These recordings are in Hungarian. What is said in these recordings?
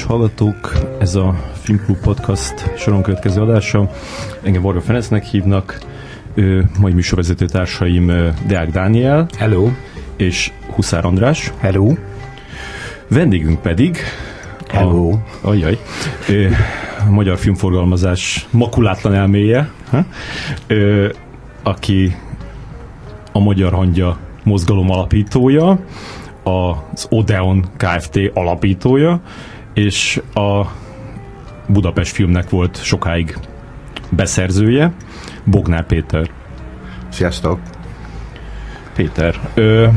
kedves hallgatók! Ez a Filmklub Podcast soron következő adása. Engem Varga Ferencnek hívnak, ő, mai műsorvezető társaim Deák Dániel. Hello. És Huszár András. Hello. Vendégünk pedig Hello. A, ajaj. Ö, a magyar filmforgalmazás makulátlan elméje, ha? ö, aki a Magyar Hangya mozgalom alapítója, az Odeon Kft. alapítója, és a Budapest filmnek volt sokáig beszerzője, Bognár Péter. Sziasztok! Péter, ö,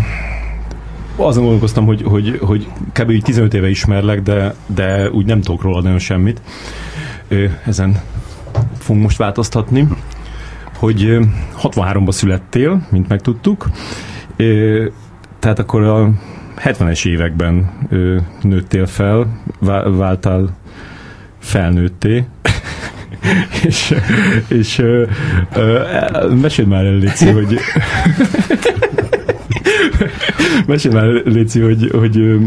azon gondolkoztam, hogy, hogy, hogy kb. 15 éve ismerlek, de, de úgy nem tudok róla nagyon semmit. Ö, ezen fogunk most változtatni, hogy 63-ban születtél, mint megtudtuk, ö, tehát akkor a 70-es években ö, nőttél fel, váltál felnőtté, és, és ö, ö, meséld már el, Léci, hogy mesélj már, Léci, hogy, hogy, hogy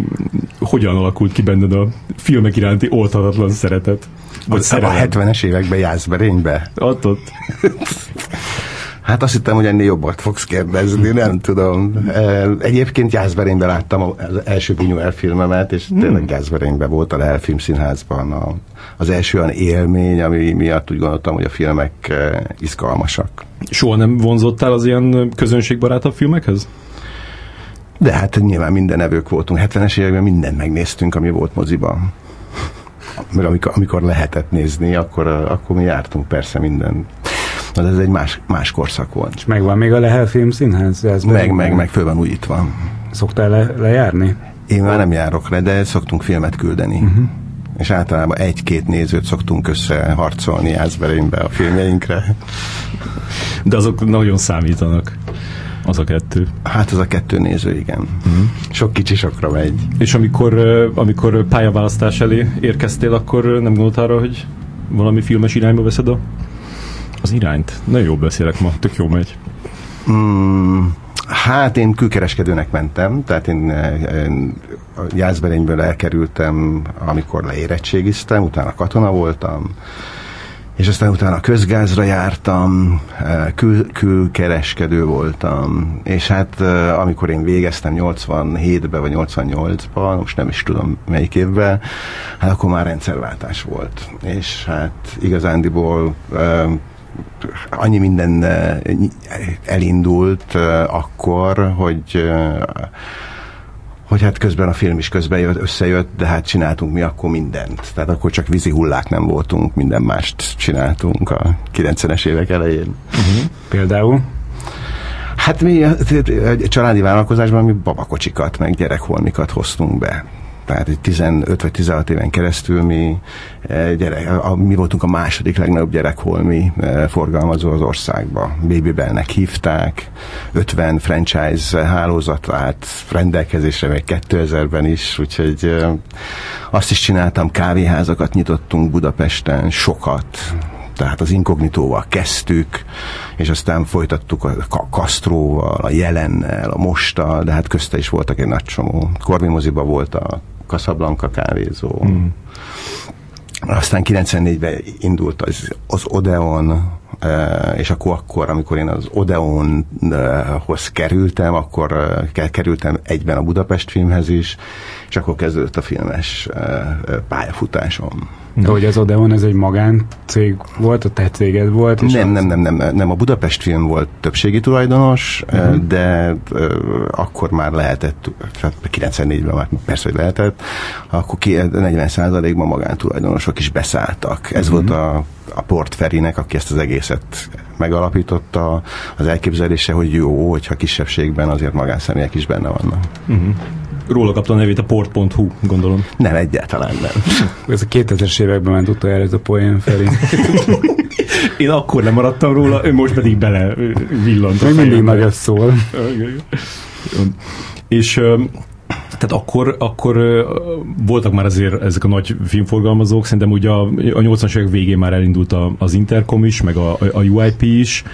hogyan alakult ki benned a filmek iránti oltatlan szeretet. Vagy a, a 70-es években Jászberénybe? Ott, ott. Hát azt hittem, hogy ennél jobbat fogsz kérdezni, nem tudom. Egyébként Jászberényben láttam az első Buñuel filmemet, és hmm. tényleg Jászberényben volt a Lehel Filmszínházban a, az első olyan élmény, ami miatt úgy gondoltam, hogy a filmek izgalmasak. Soha nem vonzottál az ilyen közönségbarátabb filmekhez? De hát nyilván minden evők voltunk. 70-es években mindent megnéztünk, ami volt moziban. Mert amikor, amikor lehetett nézni, akkor, akkor mi jártunk persze minden. De ez egy más, más korszak volt. És megvan még a Lehel Film Színház? Ez meg, meg, meg, föl van újítva. Szoktál le, lejárni? Én már nem járok le, de szoktunk filmet küldeni. Uh-huh. És általában egy-két nézőt szoktunk összeharcolni Jászberénybe a filmjeinkre. De azok nagyon számítanak. Az a kettő. Hát az a kettő néző, igen. Uh-huh. Sok kicsi sokra megy. És amikor, amikor pályaválasztás elé érkeztél, akkor nem gondoltál arra, hogy valami filmes irányba veszed a, az irányt? Nagyon jól beszélek ma, tök jó megy. Mm, hát én külkereskedőnek mentem, tehát én, én a Jászberényből elkerültem, amikor leérettségiztem, utána katona voltam, és aztán utána közgázra jártam, eh, kül, külkereskedő voltam, és hát eh, amikor én végeztem 87-ben vagy 88-ban, most nem is tudom melyik évben, hát akkor már rendszerváltás volt. És hát igazándiból eh, annyi minden elindult akkor, hogy hogy hát közben a film is közben jött, összejött, de hát csináltunk mi akkor mindent. Tehát akkor csak vízi hullák nem voltunk, minden mást csináltunk a 90-es évek elején. Uh-huh. Például? Hát mi a családi vállalkozásban mi babakocsikat, meg gyerekholmikat hoztunk be tehát egy 15 vagy 16 éven keresztül mi, eh, gyerek, a, mi voltunk a második legnagyobb gyerekholmi eh, forgalmazó az országban. Baby Bellnek hívták, 50 franchise hálózat állt rendelkezésre, meg 2000-ben is, úgyhogy eh, azt is csináltam, kávéházakat nyitottunk Budapesten, sokat, tehát az inkognitóval kezdtük, és aztán folytattuk a Kastróval, a Jelennel, a Mostal, de hát közte is voltak egy nagy csomó. Korvi moziba volt a Casablanca kávézó. Mm. Aztán 94-ben indult az, az Odeon, eh, és akkor, akkor, amikor én az Odeonhoz kerültem, akkor eh, kerültem egyben a Budapest filmhez is, és akkor kezdődött a filmes eh, pályafutásom. De hogy az Odeon, ez egy magáncég volt, a te céged volt? És nem, az... nem, nem, nem, nem, a Budapest film volt többségi tulajdonos, uh-huh. de uh, akkor már lehetett, 94-ben már persze, hogy lehetett, akkor 40%-ban magántulajdonosok is beszálltak. Ez uh-huh. volt a, a Port Ferinek, aki ezt az egészet megalapította, az elképzelése, hogy jó, hogyha kisebbségben azért magánszemélyek is benne vannak. Uh-huh. Róla kapta a nevét a port.hu, gondolom. Nem, egyáltalán nem. Ez a 2000-es években ment utoljára ez a poén felé. Én akkor lemaradtam róla, ő most pedig bele villant. Még mindig nagyot szól. És tehát akkor, akkor voltak már azért ezek a nagy filmforgalmazók, szerintem ugye a, a 80-as évek végén már elindult a, az Intercom is, meg a, a UIP is,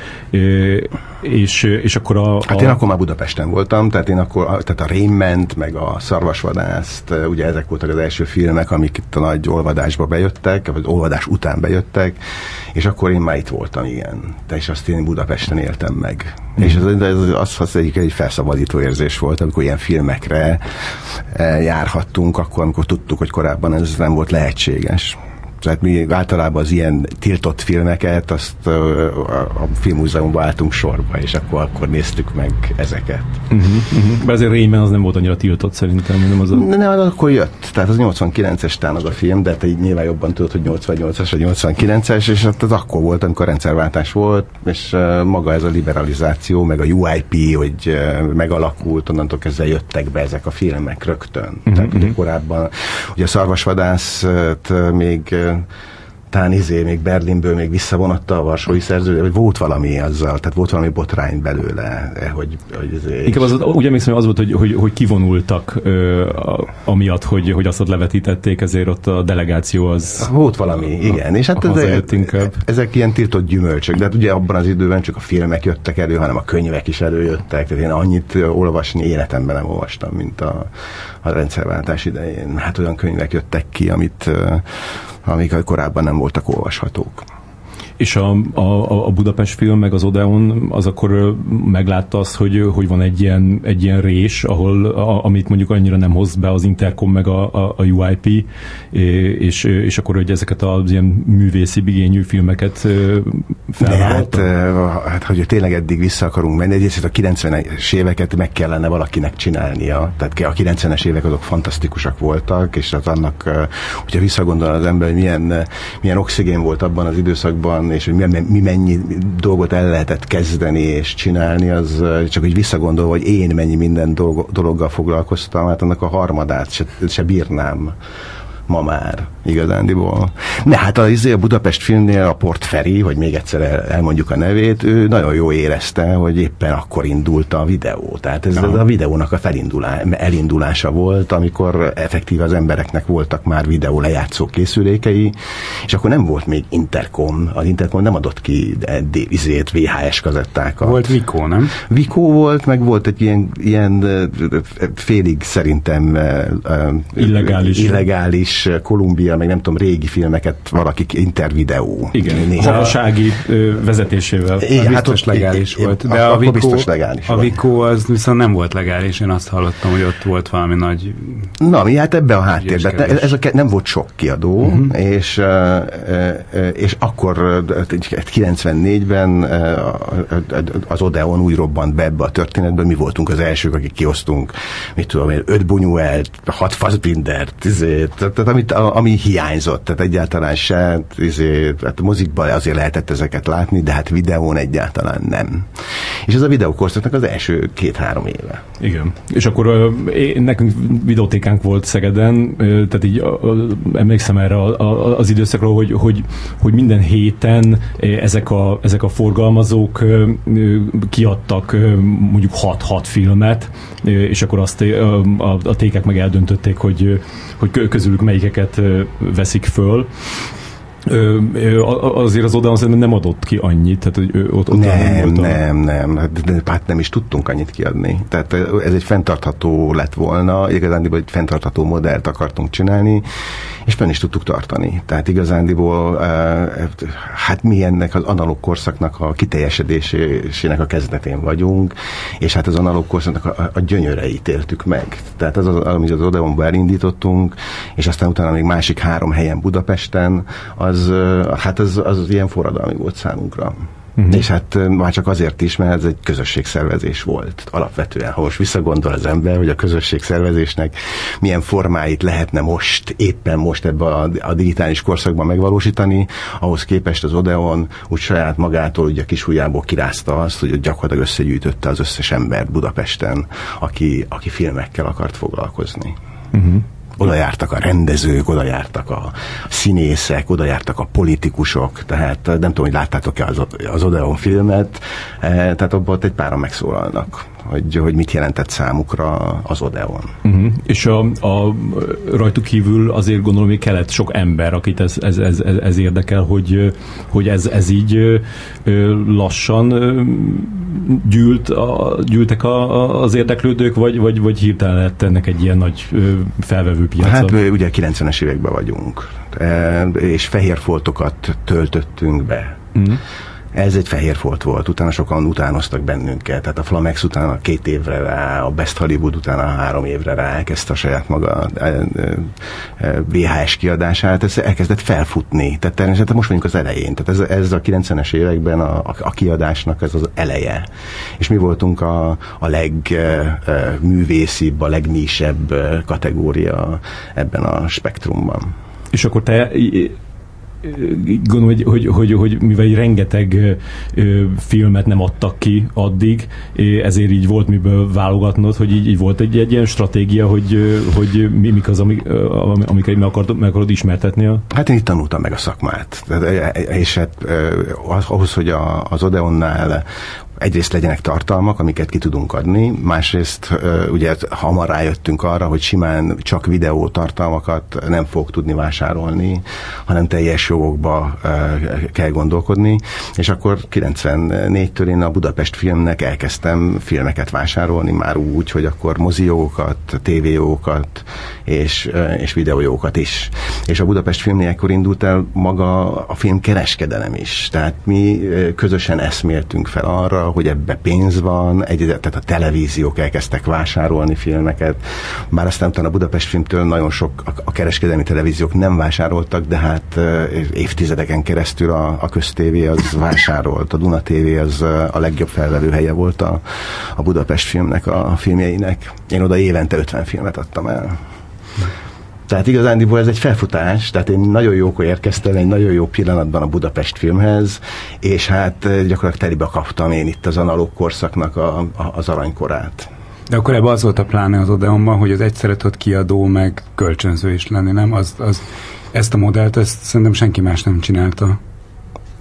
és, és akkor a, a... Hát én akkor már Budapesten voltam, tehát én akkor, tehát a Rainment, meg a Szarvasvadászt, ugye ezek voltak az első filmek, amik itt a nagy olvadásba bejöttek, vagy olvadás után bejöttek, és akkor én már itt voltam, igen. De és azt én Budapesten éltem meg. Mm. És ez, ez az, az egyik egy felszabadító érzés volt, amikor ilyen filmekre eh, járhattunk, akkor, amikor tudtuk, hogy korábban ez nem volt lehetséges. Tehát mi általában az ilyen tiltott filmeket, azt a filmmúzeumban álltunk sorba, és akkor, akkor néztük meg ezeket. Uh-huh, uh-huh. Bár azért Rayman az nem volt annyira tiltott szerintem, nem az a... Ne, ne, az akkor jött. Tehát az 89-es tán az a film, de te így nyilván jobban tudod, hogy 88-as vagy 89-es, és az akkor volt, amikor rendszerváltás volt, és maga ez a liberalizáció, meg a UIP, hogy megalakult, onnantól kezdve jöttek be ezek a filmek rögtön. Uh-huh, Tehát uh-huh. korábban, ugye a szarvasvadász még talán izé még Berlinből még visszavonatta a Varsói szerződés, vagy volt valami azzal, tehát volt valami botrány belőle, eh, hogy, hogy izé, Inkább az, úgy emlékszem, az volt, hogy, hogy, hogy kivonultak ö, a, amiatt, hogy, hogy azt ott levetítették, ezért ott a delegáció az... Volt valami, igen, és hát ez, ezek ilyen tiltott gyümölcsök, de hát ugye abban az időben csak a filmek jöttek elő, hanem a könyvek is előjöttek, tehát én annyit olvasni életemben nem olvastam, mint a, a rendszerváltás idején. Hát olyan könyvek jöttek ki, amit amik korábban nem voltak olvashatók. És a, a, a Budapest film, meg az Odeon, az akkor meglátta azt, hogy, hogy van egy ilyen, egy ilyen rés, ahol, a, amit mondjuk annyira nem hoz be az Intercom, meg a, a, a UIP, és, és akkor, hogy ezeket az ilyen művészi bigényű filmeket felvállalta? Hát, hát, hogy tényleg eddig vissza akarunk menni, egyrészt a 90-es éveket meg kellene valakinek csinálnia. Tehát a 90-es évek azok fantasztikusak voltak, és az annak, hogyha visszagondol az ember, hogy milyen, milyen oxigén volt abban az időszakban, és hogy mi, mi mennyi dolgot el lehetett kezdeni és csinálni, az csak hogy visszagondolva, hogy én mennyi minden dolog, dologgal foglalkoztam, hát annak a harmadát se, se bírnám ma már igazándiból. Ne, hát a, izé, a Budapest filmnél a Port Feri, hogy még egyszer el, elmondjuk a nevét, ő nagyon jó érezte, hogy éppen akkor indult a videó. Tehát ez, ez a videónak a felindulá, elindulása volt, amikor effektív az embereknek voltak már videó lejátszó készülékei, és akkor nem volt még Intercom. Az Intercom nem adott ki izét, VHS kazettákat. Volt Vico, nem? Vico volt, meg volt egy ilyen, ilyen félig szerintem illegális, illegális Kolumbia, meg nem tudom, régi filmeket valaki intervideó. Igen, a hatósági vezetésével. Igen, hát biztos legális é, volt. De a, a Vico, biztos legális A Vico az viszont nem volt legális, én azt hallottam, hogy ott volt valami nagy... Na, mi hát ebbe a háttérben. Ez a, nem volt sok kiadó, uh-huh. és, és akkor 94-ben az Odeon úgy robbant be ebbe a történetbe, mi voltunk az elsők, akik kiosztunk, mit tudom én, öt Buñuelt, hat Fassbindert, tehát amit, ami hiányzott, tehát egyáltalán se, izé, hát a mozikban azért lehetett ezeket látni, de hát videón egyáltalán nem. És ez a videókorszaknak az első két-három éve. Igen. És akkor uh, nekünk videótékánk volt Szegeden, tehát így emlékszem erre a, a, az időszakra, hogy, hogy, hogy minden héten ezek a, ezek a forgalmazók kiadtak mondjuk 6-6 filmet, és akkor azt uh, a, a tékek meg eldöntötték, hogy, hogy közülük melyikeket veszik föl. Ö, azért az Odeon szerintem nem adott ki annyit, tehát hogy ott, ott nem, nem, nem, nem, hát, hát nem is tudtunk annyit kiadni. Tehát ez egy fenntartható lett volna, igazándiból egy fenntartható modellt akartunk csinálni, és fenn is tudtuk tartani. Tehát igazándiból hát mi ennek az analóg korszaknak a kiteljesedésének a kezdetén vagyunk, és hát az analóg korszaknak a, a gyönyöreit éltük meg. Tehát az amit az Odeonba elindítottunk, és aztán utána még másik három helyen Budapesten, az az, hát az, az, ilyen forradalmi volt számunkra. Uh-huh. És hát már csak azért is, mert ez egy közösségszervezés volt. Alapvetően, ha most visszagondol az ember, hogy a közösségszervezésnek milyen formáit lehetne most, éppen most ebbe a, a digitális korszakban megvalósítani, ahhoz képest az Odeon úgy saját magától ugye a kis ujjából kirázta azt, hogy gyakorlatilag összegyűjtötte az összes embert Budapesten, aki, aki filmekkel akart foglalkozni. Uh-huh oda jártak a rendezők, oda jártak a színészek, oda jártak a politikusok, tehát nem tudom, hogy láttátok-e az, az Odeon filmet, eh, tehát abban ott egy páran megszólalnak hogy, hogy mit jelentett számukra az Odeon. Uh-huh. És a, a rajtuk kívül azért gondolom, hogy kellett sok ember, akit ez, ez, ez, ez érdekel, hogy, hogy ez, ez így lassan gyűlt a, gyűltek a, az érdeklődők, vagy, vagy, vagy hirtelen lett ennek egy ilyen nagy felvevő piaca? Hát ugye 90-es években vagyunk, és fehér foltokat töltöttünk be. Uh-huh. Ez egy fehér folt volt, utána sokan utánoztak bennünket, tehát a Flamex utána két évre rá, a Best Hollywood utána három évre rá elkezdte a saját maga VHS kiadását, ez elkezdett felfutni, tehát természetesen most vagyunk az elején, tehát ez, ez a 90-es években a, a, a kiadásnak ez az eleje, és mi voltunk a, a legművészibb, a legnísebb kategória ebben a spektrumban. És akkor te gondolom, hogy, hogy, hogy, hogy mivel rengeteg ö, filmet nem adtak ki addig, ezért így volt miből válogatnod, hogy így, így volt egy, egy ilyen stratégia, hogy, hogy mi, mik az, amik, amiket meg akarod, meg akarod ismertetni? A... Hát én itt tanultam meg a szakmát. És hát ahhoz, hogy a, az Odeonnál egyrészt legyenek tartalmak, amiket ki tudunk adni, másrészt ugye hamar rájöttünk arra, hogy simán csak videó tartalmakat nem fog tudni vásárolni, hanem teljes jogokba kell gondolkodni, és akkor 94-től én a Budapest filmnek elkezdtem filmeket vásárolni, már úgy, hogy akkor moziókat, tévéjókat és, és videójókat is. És a Budapest filmnél ekkor indult el maga a film kereskedelem is. Tehát mi közösen eszméltünk fel arra, hogy ebbe pénz van, egy, tehát a televíziók elkezdtek vásárolni filmeket, bár aztán utána a Budapest filmtől nagyon sok a, a kereskedelmi televíziók nem vásároltak, de hát évtizedeken keresztül a, a köztévé az vásárolt, a Duna TV az a legjobb felvevő helye volt a, a Budapest filmnek, a filmjeinek. Én oda évente 50 filmet adtam el. Tehát igazándiból ez egy felfutás, tehát én nagyon jókor érkeztem, egy nagyon jó pillanatban a Budapest filmhez, és hát eh, gyakorlatilag telibe kaptam én itt az analóg korszaknak a, a, az aranykorát. De akkor ebben az volt a pláne az Odeonban, hogy az egyszerre tud kiadó, meg kölcsönző is lenni, nem? Az, az, ezt a modellt, ezt szerintem senki más nem csinálta.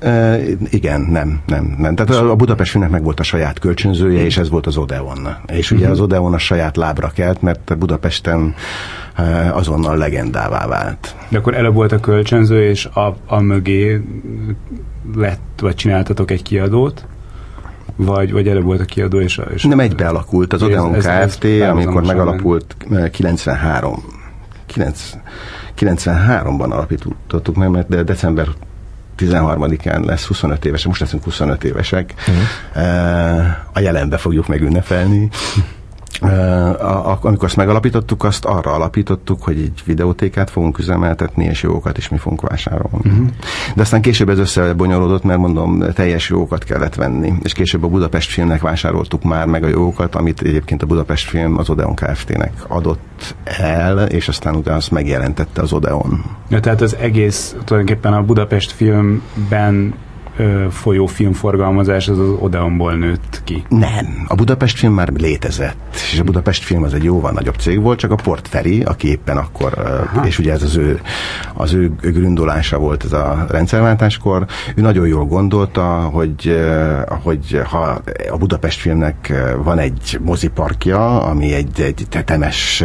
E, igen, nem, nem, nem. Tehát a Budapest filmnek meg volt a saját kölcsönzője, és ez volt az Odeon. És ugye mhm. az Odeon a saját lábra kelt, mert Budapesten azonnal legendává vált. De akkor előbb volt a kölcsönző, és a, a mögé lett, vagy csináltatok egy kiadót? Vagy, vagy előbb volt a kiadó, és... és Nem egybe alakult. Az Odeon Kft., ez, ez amikor megalapult 93 9, 93-ban alapítottuk meg, mert de december 13-án lesz 25 évesek, most leszünk 25 évesek. Uh-huh. A jelenbe fogjuk megünnepelni. Amikor azt megalapítottuk, azt arra alapítottuk, hogy egy videótékát fogunk üzemeltetni, és jogokat is mi fogunk vásárolni. Uh-huh. De aztán később ez összebonyolódott, mert mondom, teljes jogokat kellett venni, és később a Budapest filmnek vásároltuk már meg a jogokat, amit egyébként a Budapest film az Odeon Kft-nek adott el, és aztán utána azt megjelentette az Odeon. Ja, tehát az egész tulajdonképpen a Budapest filmben folyó filmforgalmazás az az Odeonból nőtt ki. Nem, a Budapest film már létezett, és a Budapest film az egy jóval nagyobb cég volt, csak a Port Feri, aki éppen akkor, Aha. és ugye ez az ő, az ő grundolása volt ez a rendszerváltáskor, ő nagyon jól gondolta, hogy, hogy ha a Budapest filmnek van egy moziparkja, ami egy, egy tetemes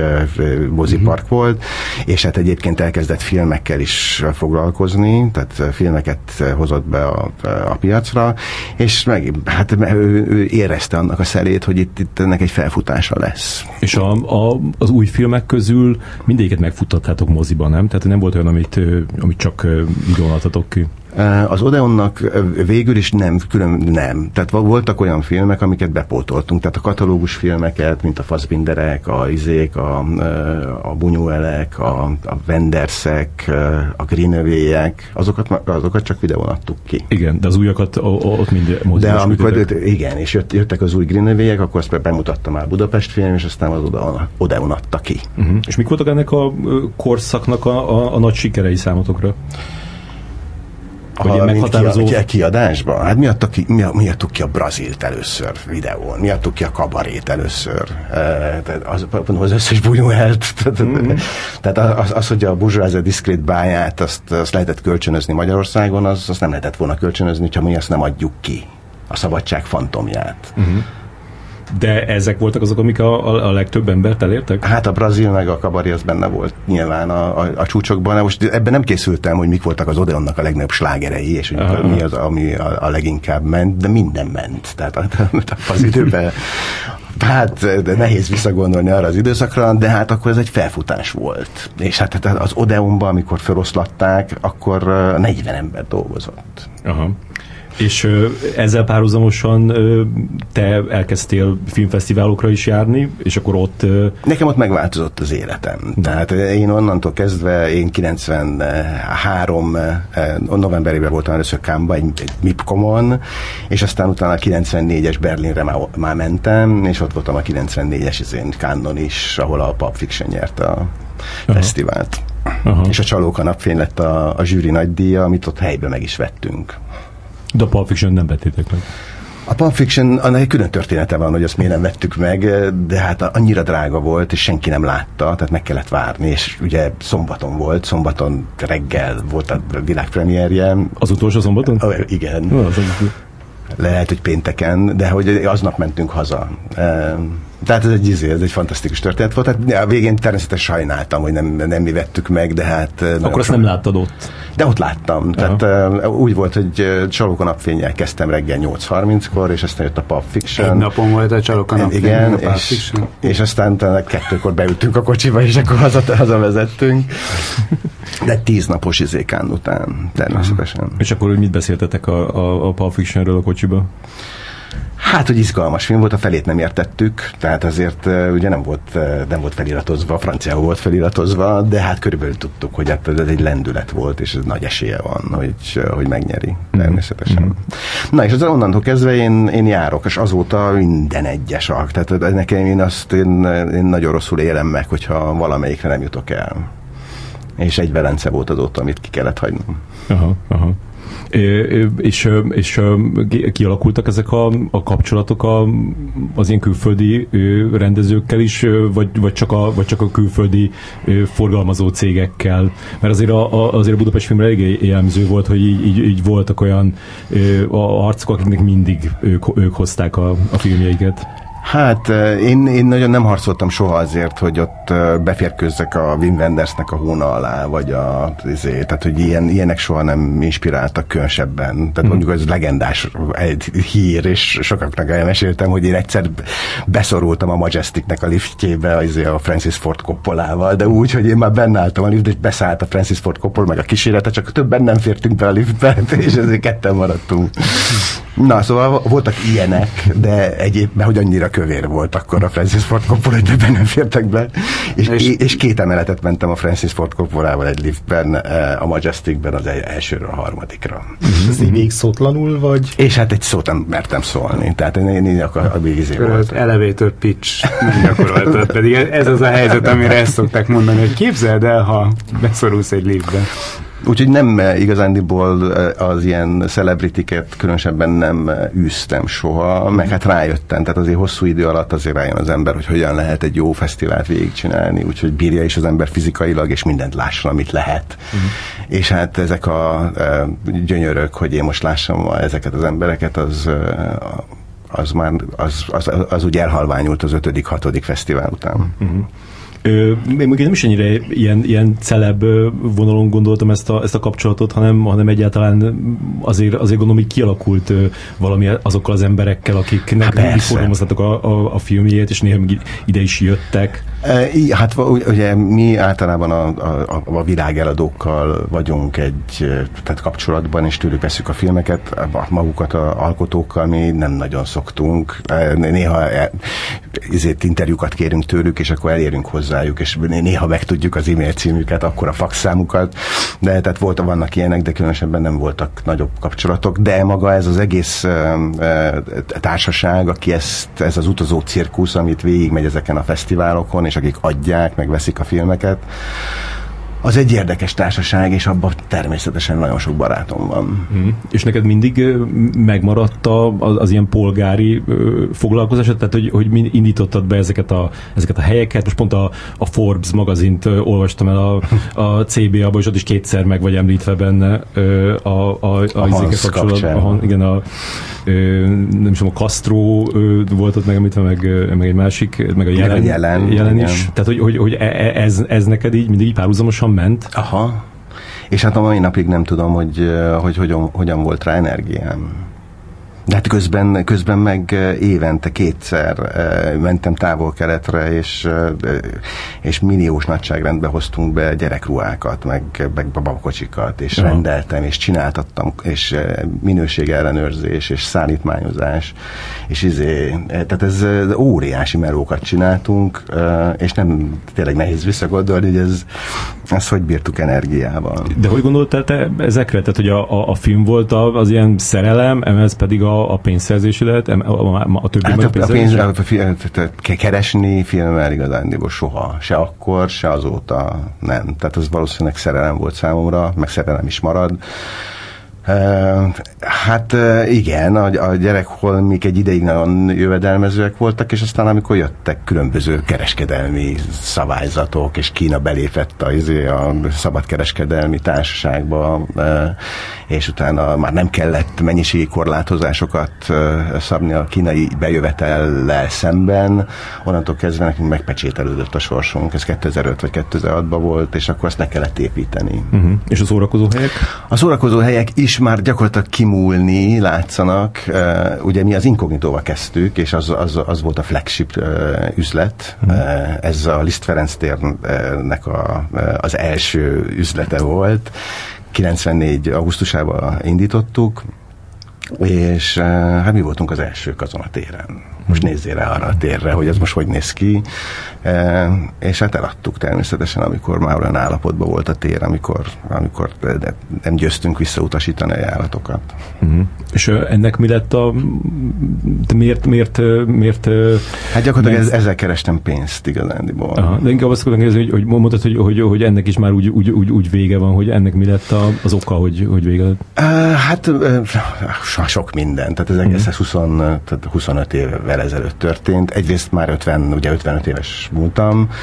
mozipark uh-huh. volt, és hát egyébként elkezdett filmekkel is foglalkozni, tehát filmeket hozott be a a piacra, és meg, hát ő, ő érezte annak a szerét, hogy itt, itt ennek egy felfutása lesz. És a, a, az új filmek közül mindegyiket megfuttattátok moziban, nem? Tehát nem volt olyan, amit, amit csak videónatatok ki? Eh, az Odeonnak eh, végül is nem, külön nem. Tehát voltak olyan filmek, amiket bepótoltunk, tehát a katalógus filmeket, mint a Fassbinderek, a Izék, a, eh, a Bunyuelek, a, a Wenderszek, a Greenaway-ek, azokat, azokat csak videón adtuk ki. Igen, de az újakat ott mind De amikor, igen, és jött, jöttek az új Greenaway-ek, akkor azt bemutattam már Budapest film, és aztán az Odeon, Odeon adta ki. Uh-huh. És mik voltak ennek a korszaknak a, a, a nagy sikerei számotokra? Hogy meghatározó... Ki, kiadásban? Hát mi adtuk ki, mi, mi adtuk ki a Brazilt először videón, mi adtuk ki a kabarét először, e, az, az összes bunyóelt. Mm-hmm. Tehát az, az, hogy a Burzsóázia diszkrét báját, azt, azt lehetett kölcsönözni Magyarországon, az, azt nem lehetett volna kölcsönözni, ha mi ezt nem adjuk ki, a szabadság fantomját. Mm-hmm. De ezek voltak azok, amik a, a, a legtöbb embert elértek? Hát a brazil meg a kabari az benne volt nyilván a, a, a csúcsokban. Most ebben nem készültem, hogy mik voltak az Odeonnak a legnagyobb slágerei, és hogy Aha. mi az, ami a, a leginkább ment, de minden ment. Tehát az időben Hát de nehéz visszagondolni arra az időszakra, de hát akkor ez egy felfutás volt. És hát az Odeonban, amikor feloszlatták, akkor 40 ember dolgozott. Aha. És ezzel párhuzamosan te elkezdtél filmfesztiválokra is járni, és akkor ott... Nekem ott megváltozott az életem. Tehát én onnantól kezdve, én 93 novemberében voltam először Kámba, egy, egy MIPCOM-on, és aztán utána a 94-es Berlinre már, már mentem, és ott voltam a 94-es izén Cannon is, ahol a Pulp Fiction nyerte a Aha. fesztivált. Aha. És a Csalóka napfény lett a, a zsűri nagy díja, amit ott helyben meg is vettünk. De a Pulp Fiction nem vettétek meg. A Pulp Fiction, annak egy külön története van, hogy azt miért nem vettük meg, de hát annyira drága volt, és senki nem látta, tehát meg kellett várni, és ugye szombaton volt, szombaton reggel volt a világpremierje. Az utolsó szombaton? Oh, igen. Oh, az Lehet, hogy pénteken, de hogy aznap mentünk haza. Tehát ez egy, izé, ez egy fantasztikus történet volt. Tehát a végén természetesen sajnáltam, hogy nem, nem mi vettük meg, de hát... Akkor azt nem láttad ott? De ott láttam. Uh-huh. Tehát uh, úgy volt, hogy Csalóka napfényel kezdtem reggel 8.30-kor, és aztán jött a Pulp Fiction. Egy napon volt a Csalóka napfény, Igen, a és, Fiction. és aztán kettőkor beültünk a kocsiba, és akkor haza, hazavezettünk. De tíz napos izékán után, természetesen. Uh-huh. És akkor mit beszéltetek a, a, a Pulp Fictionről a kocsiba? Hát, hogy izgalmas film volt, a felét nem értettük, tehát azért ugye nem volt, nem volt feliratozva, franciául volt feliratozva, de hát körülbelül tudtuk, hogy hát ez egy lendület volt, és ez nagy esélye van, hogy, hogy megnyeri, mhm. természetesen. Mm-hmm. Na, és az onnantól kezdve én, én járok, és azóta minden egyes ak. Tehát nekem én azt én, én nagyon rosszul élem meg, hogyha valamelyikre nem jutok el. És egy velence volt azóta, amit ki kellett hagynom. Aha, aha és, és kialakultak ezek a, a kapcsolatok a, az ilyen külföldi rendezőkkel is, vagy, vagy, csak a, vagy csak a külföldi forgalmazó cégekkel? Mert azért a, a, azért a Budapest filmre elég jellemző volt, hogy így, így, így voltak olyan arcok, akiknek mindig ők, ők hozták a, a filmjeiket. Hát én, én nagyon nem harcoltam soha azért, hogy ott beférkőzzek a Wim Wendersnek a hóna alá, vagy a, azért, tehát hogy ilyen, ilyenek soha nem inspiráltak különösebben. Tehát mm. mondjuk ez legendás egy hír, és sokaknak elmeséltem, hogy én egyszer beszorultam a Majesticnek a liftjébe azért a Francis Ford Coppola-val, de úgy, hogy én már benne álltam a liftbe, és beszállt a Francis Ford Coppola, meg a kísérlete, csak többen nem fértünk be a liftbe, és ezért ketten maradtunk. Na, szóval voltak ilyenek, de egyébben, hogy annyira kövér volt akkor a Francis Ford Coppola, hogy többen nem fértek be. És, és, és két emeletet mentem a Francis Ford Coppola-val egy liftben, eh, a Majesticben az elsőről a harmadikra. És ez így végig szótlanul, vagy? És hát egy szót nem mertem szólni. Tehát én, én, én a, a végizé volt. Elevator pitch nem gyakoroltad, pedig ez az a helyzet, amire ezt szokták mondani, hogy képzeld el, ha beszorulsz egy liftbe. Úgyhogy nem eh, igazándiból eh, az ilyen celebritiket különösebben nem eh, űztem soha, meg hát rájöttem, tehát azért hosszú idő alatt azért rájön az ember, hogy hogyan lehet egy jó fesztivált végigcsinálni, úgyhogy bírja is az ember fizikailag, és mindent lásson, amit lehet. Uh-huh. És hát ezek a gyönyörök, hogy én most lássam ezeket az embereket, az az már az, az, az úgy elhalványult az ötödik, hatodik fesztivál után. Uh-huh még nem is ennyire ilyen, ilyen celeb vonalon gondoltam ezt a, ezt a kapcsolatot, hanem, hanem egyáltalán azért, azért gondolom, hogy kialakult valami azokkal az emberekkel, akiknek hát a, a, a filmjét, és néha ide is jöttek. Hát ugye mi általában a, a, a világeladókkal vagyunk egy tehát kapcsolatban, és tőlük veszük a filmeket, magukat a alkotókkal mi nem nagyon szoktunk. Néha ezért interjúkat kérünk tőlük, és akkor elérünk hozzájuk, és néha megtudjuk az e-mail címüket, akkor a fax számukat, de tehát volt, vannak ilyenek, de különösebben nem voltak nagyobb kapcsolatok, de maga ez az egész társaság, aki ezt, ez az utazó cirkusz, amit végigmegy ezeken a fesztiválokon, és akik adják, meg veszik a filmeket, az egy érdekes társaság, és abban természetesen nagyon sok barátom van. Mm. És neked mindig megmaradt az, az ilyen polgári foglalkozásod, tehát hogy, hogy indítottad be ezeket a, ezeket a helyeket, most pont a, a Forbes magazint olvastam el a, a CBA-ban, és ott is kétszer meg vagy említve benne a, a, a, a, a kapcsolatban. Igen, a, nem is tudom, a Castro volt ott megemlítve, meg, meg egy másik, meg a jelen, jelen, jelen is. Tehát, hogy, hogy, hogy e, e, ez, ez neked így mindig párhuzamosan ment? Aha. És hát a mai napig nem tudom, hogy, hogy hogyan, hogyan volt rá energiám. De hát közben, közben meg évente kétszer mentem távol-keletre, és, és milliós nagyságrendbe hoztunk be gyerekruhákat, meg, meg babakocsikat, és ja. rendeltem, és csináltattam, és minőségellenőrzés, és szállítmányozás, és izé, tehát ez óriási melókat csináltunk, és nem tényleg nehéz visszagondolni, hogy ez, ez hogy bírtuk energiával. De hogy gondoltál te ezekre? Tehát, hogy a, a, a film volt az ilyen szerelem, ez pedig a a, pénzszerzési lehet, a, a, a többi hát a, a pénz, a, a, keresni filmmel igazán soha. Se akkor, se azóta nem. Tehát ez valószínűleg szerelem volt számomra, meg szerelem is marad. Hát igen, a, a gyerekholmik egy ideig nagyon jövedelmezőek voltak, és aztán amikor jöttek különböző kereskedelmi szabályzatok, és Kína belépett a, izé, a szabadkereskedelmi társaságba, és utána már nem kellett mennyiségi korlátozásokat szabni a kínai bejövetellel szemben, onnantól kezdve nekünk megpecsételődött a sorsunk, ez 2005 vagy 2006-ban volt, és akkor azt ne kellett építeni. Uh-huh. És a szórakozó helyek? A szórakozó helyek is már gyakorlatilag kimúlni látszanak. Ugye mi az inkognitóval kezdtük, és az, az, az volt a flagship üzlet. Mm. Ez a Liszt Ferenc térnek a, az első üzlete volt. 94. augusztusában indítottuk, és hát mi voltunk az elsők azon a téren. Most nézzél rá arra a térre, hogy ez most hogy néz ki. E, és hát eladtuk természetesen, amikor már olyan állapotban volt a tér, amikor, amikor nem győztünk visszautasítani a járatokat. Uh-huh. És ennek mi lett a... Miért, miért, miért... Hát gyakorlatilag ez, ezzel kerestem pénzt igazándiból. Aha, de inkább azt akartam kérdezni, hogy, hogy mondtad, hogy, hogy, hogy ennek is már úgy, úgy, úgy, úgy vége van, hogy ennek mi lett a, az oka, hogy, hogy vége lett? Hát sok minden. Tehát ez uh-huh. 20, tehát 25 évvel ezelőtt történt. Egyrészt már 50, ugye 55 éves múltam, e,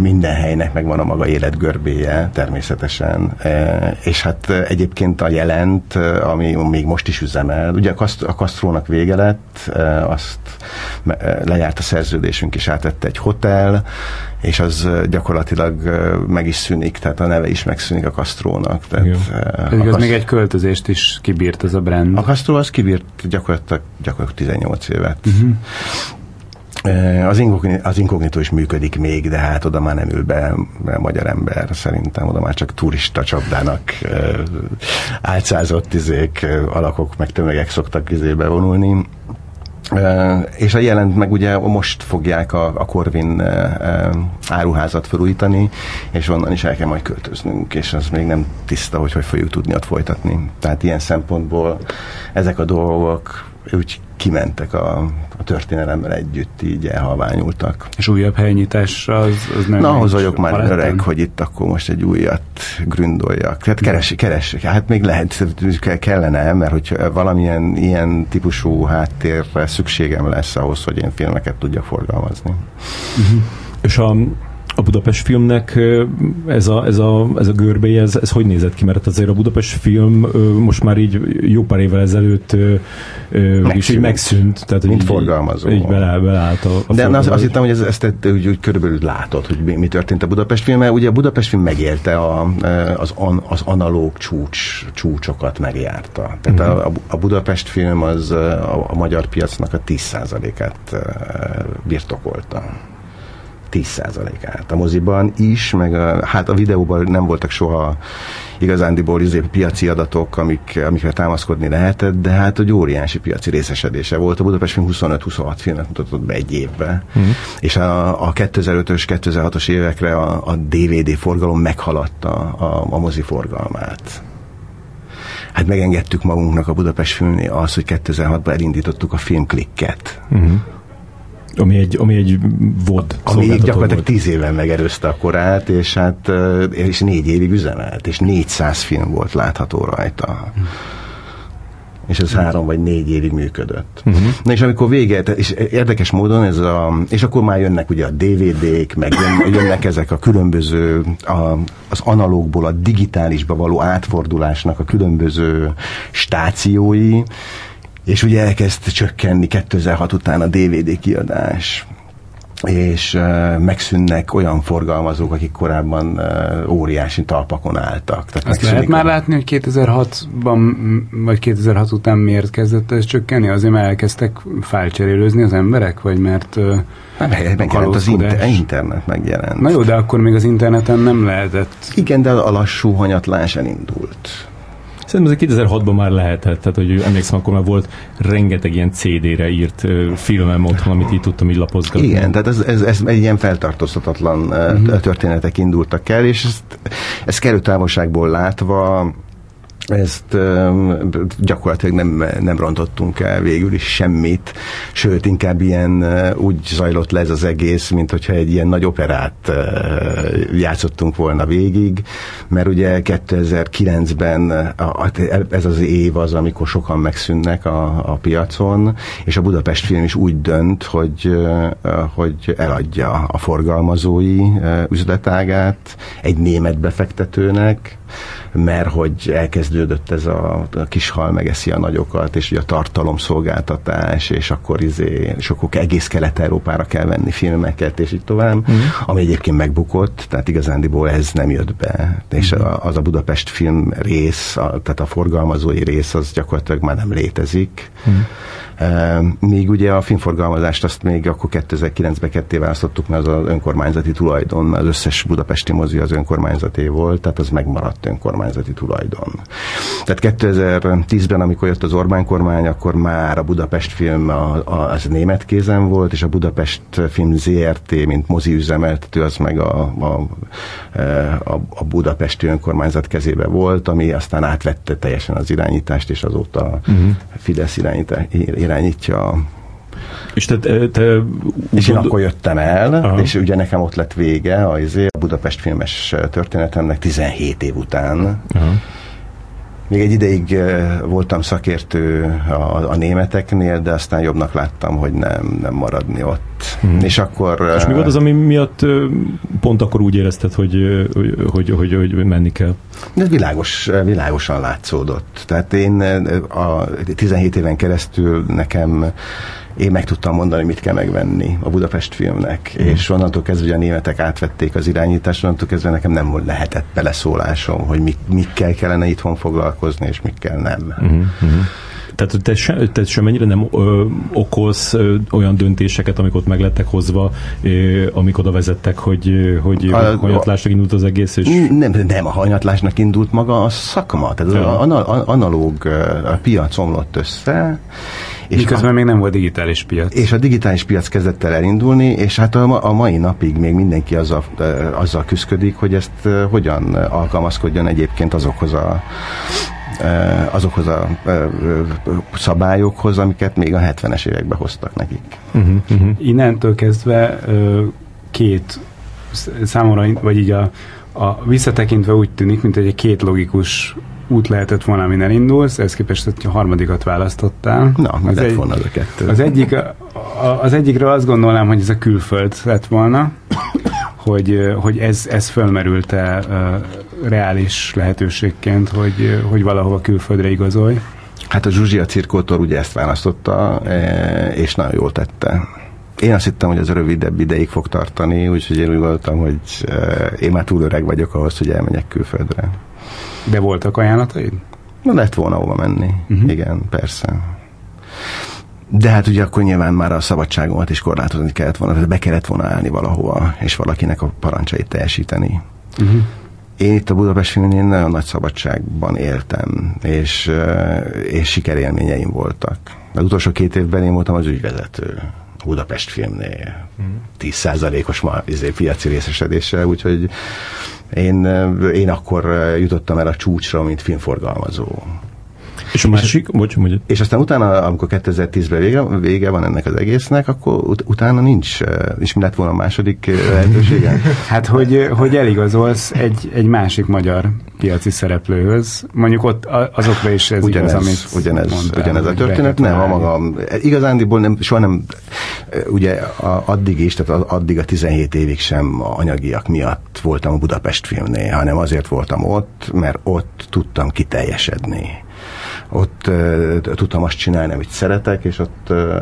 minden helynek megvan a maga életgörbéje természetesen, e, és hát egyébként a jelent, ami még most is üzemel, ugye a Kastrónak vége lett, azt lejárt a szerződésünk, és átvette egy hotel, és az gyakorlatilag meg is szűnik, tehát a neve is megszűnik a Kastrónak. Tehát, Pedig az még egy költözést is kibírt ez a brand. A Kastro az kibírt gyakorlatilag, gyakorlatilag 18 évet. Uh-huh. Az, inkognitó, az inkognitó is működik még, de hát oda már nem ül be magyar ember, szerintem oda már csak turista csapdának álcázott izék, alakok, meg tömegek szoktak izébe vonulni. És a jelent meg ugye most fogják a, a Corvin áruházat felújítani, és onnan is el kell majd költöznünk, és az még nem tiszta, hogy hogy fogjuk tudni ott folytatni. Tehát ilyen szempontból ezek a dolgok úgy kimentek a, a történelemmel együtt, így elhalványultak. És újabb helynyitás az, az nem... Na, ahhoz vagyok már paletten. öreg, hogy itt akkor most egy újat gründoljak. Tehát keres, keres, hát még lehet, kellene, mert hogy valamilyen ilyen típusú háttérre szükségem lesz ahhoz, hogy én filmeket tudjak forgalmazni. Uh-huh. És a a Budapest filmnek ez a, ez a, ez a görbéje, ez, ez hogy nézett ki? Mert azért a Budapest film most már így jó pár évvel ezelőtt megszűnt. is így megszűnt. Tehát, Mint így, forgalmazó. Így bele, beleállt a, a De azt, azt hittem, hogy ez, ezt úgy, úgy körülbelül látod, hogy mi, mi történt a Budapest film, mert ugye a Budapest film megélte a, az, an, az analóg csúcs, csúcsokat megjárta. Tehát uh-huh. a, a Budapest film az a, a magyar piacnak a 10%-át birtokolta. 10%-át. A moziban is, meg a, hát a videóban nem voltak soha igazándiból izé, piaci adatok, amik, amikre támaszkodni lehetett, de hát egy óriási piaci részesedése volt. A Budapest 25-26 filmet mutatott be egy évben, mm. és a, a 2005-ös, 2006-os évekre a, a DVD forgalom meghaladta a, a mozi forgalmát hát megengedtük magunknak a Budapest filmnél az, hogy 2006-ban elindítottuk a filmklikket. Uh-huh Ami egy, ami egy VOD Ami gyakorlatilag tíz éven megerőzte a korát, és hát és négy évig üzemelt, és 400 film volt látható rajta. Hm és ez három vagy négy évig működött. Uh-huh. Na és amikor véget, és érdekes módon ez a, és akkor már jönnek ugye a DVD-k, meg jönnek ezek a különböző, a, az analógból a digitálisba való átfordulásnak a különböző stációi, és ugye elkezd csökkenni 2006 után a DVD kiadás és uh, megszűnnek olyan forgalmazók, akik korábban uh, óriási talpakon álltak. Tehát Azt lehet már látni, hogy 2006-ban vagy 2006 után miért kezdett ez csökkenni? Azért mert elkezdtek felcserélőzni az emberek, vagy mert uh, hát, megjelent az inter- internet megjelent. Na jó, de akkor még az interneten nem lehetett. Igen, de a lassú hanyatlás elindult. Szerintem ez 2006-ban már lehetett, tehát hogy emlékszem, akkor már volt rengeteg ilyen CD-re írt filmem otthon, amit így tudtam így lapozgatni. Igen, tehát ez, ez, ez egy ilyen feltartóztatatlan uh-huh. történetek indultak el, és ezt, ezt kerültávolságból látva ezt gyakorlatilag nem, nem rontottunk el végül is semmit, sőt, inkább ilyen úgy zajlott le ez az egész, mint hogyha egy ilyen nagy operát játszottunk volna végig, mert ugye 2009-ben ez az év az, amikor sokan megszűnnek a, a piacon, és a Budapest film is úgy dönt, hogy, hogy eladja a forgalmazói üzletágát egy német befektetőnek, mert hogy elkezdődött ez a, a kis hal megeszi a nagyokat, és ugye a tartalomszolgáltatás, és akkor, izé, és akkor egész Kelet-Európára kell venni filmeket, és így tovább, mm. ami egyébként megbukott, tehát igazándiból ez nem jött be, és mm. az a Budapest film rész, a, tehát a forgalmazói rész, az gyakorlatilag már nem létezik. Mm. Míg ugye a filmforgalmazást azt még akkor 2009-ben ketté választottuk, mert az az önkormányzati tulajdon, mert az összes budapesti mozi az önkormányzaté volt, tehát az megmaradt önkormányzati tulajdon. Tehát 2010-ben, amikor jött az Orbán kormány, akkor már a Budapest film a, a, az német kézen volt, és a Budapest film ZRT, mint mozi üzemeltető, az meg a, a, a, a budapesti önkormányzat kezébe volt, ami aztán átvette teljesen az irányítást, és azóta uh-huh. Fidesz irányítás irányítja és te, te, te és én akkor jöttem el, Aha. és ugye nekem ott lett vége a, izé, a Budapest filmes történetemnek 17 év után. Aha. Még egy ideig voltam szakértő a, a németeknél, de aztán jobbnak láttam, hogy nem, nem maradni ott. Hmm. És akkor... És mi volt az, ami miatt pont akkor úgy érezted, hogy, hogy, hogy, hogy, hogy menni kell? Ez világos, világosan látszódott. Tehát én a 17 éven keresztül nekem én meg tudtam mondani, mit kell megvenni a Budapest filmnek, mm. és onnantól kezdve, hogy a németek átvették az irányítást, onnantól kezdve nekem nem lehetett beleszólásom, hogy mit, mikkel kellene itthon foglalkozni, és mikkel nem. Mm-hmm. Tehát te, se, te semmennyire nem ö, okoz ö, olyan döntéseket, amik ott meglettek hozva, ö, amik oda vezettek, hogy, hogy a, hanyatlásnak indult az egész? És... Nem, nem, a hanyatlásnak indult maga a szakma. Tehát ja. az analóg a piac omlott össze, és Miközben a, még nem volt digitális piac. És a digitális piac kezdett el elindulni, és hát a, a mai napig még mindenki azzal, azzal küzdik, hogy ezt hogyan alkalmazkodjon egyébként azokhoz a azokhoz a szabályokhoz, amiket még a 70-es években hoztak nekik. Uh-huh, uh-huh. Innentől kezdve két számomra, vagy így a, a visszatekintve úgy tűnik, mint egy két logikus út lehetett volna, amin elindulsz, ez képest, hogy a harmadikat választottál. Na, az lett egy, volna az a kettő. Az, egyik, a, az egyikről azt gondolnám, hogy ez a külföld lett volna, hogy, hogy ez, ez fölmerült-e uh, reális lehetőségként, hogy, hogy valahova külföldre igazolj? Hát a Zsuzsia cirkótor ugye ezt választotta, e, és nagyon jól tette. Én azt hittem, hogy ez rövidebb ideig fog tartani, úgyhogy én úgy gondoltam, hogy e, én már túl öreg vagyok ahhoz, hogy elmenjek külföldre. De voltak ajánlataid? Na, lett volna hova menni. Uh-huh. Igen, persze. De hát ugye akkor nyilván már a szabadságomat is korlátozni kellett volna, tehát be kellett volna állni valahova, és valakinek a parancsait teljesíteni. Uh-huh. Én itt a Budapest filmnél nagyon nagy szabadságban éltem, és, és sikerélményeim voltak. Az utolsó két évben én voltam az ügyvezető a Budapest filmnél. Uh-huh. 10%-os ma, izé, piaci részesedéssel, úgyhogy én, én akkor jutottam el a csúcsra, mint filmforgalmazó. És a másik, bocs, mondja. És aztán utána, amikor 2010-ben vége, vége van ennek az egésznek, akkor ut- utána nincs, és mi lett volna a második lehetősége? hát, hogy, hogy eligazolsz egy, egy másik magyar piaci szereplőhöz, mondjuk ott azokra is ez ugyanez, igaz, amit ugyanez, mondtál, ugyanez a történet, nem, a magam, igazándiból nem, soha nem, ugye a, addig is, tehát addig a 17 évig sem anyagiak miatt voltam a Budapest filmnél, hanem azért voltam ott, mert ott tudtam kiteljesedni. Ott uh, tudtam azt csinálni, amit szeretek, és ott uh,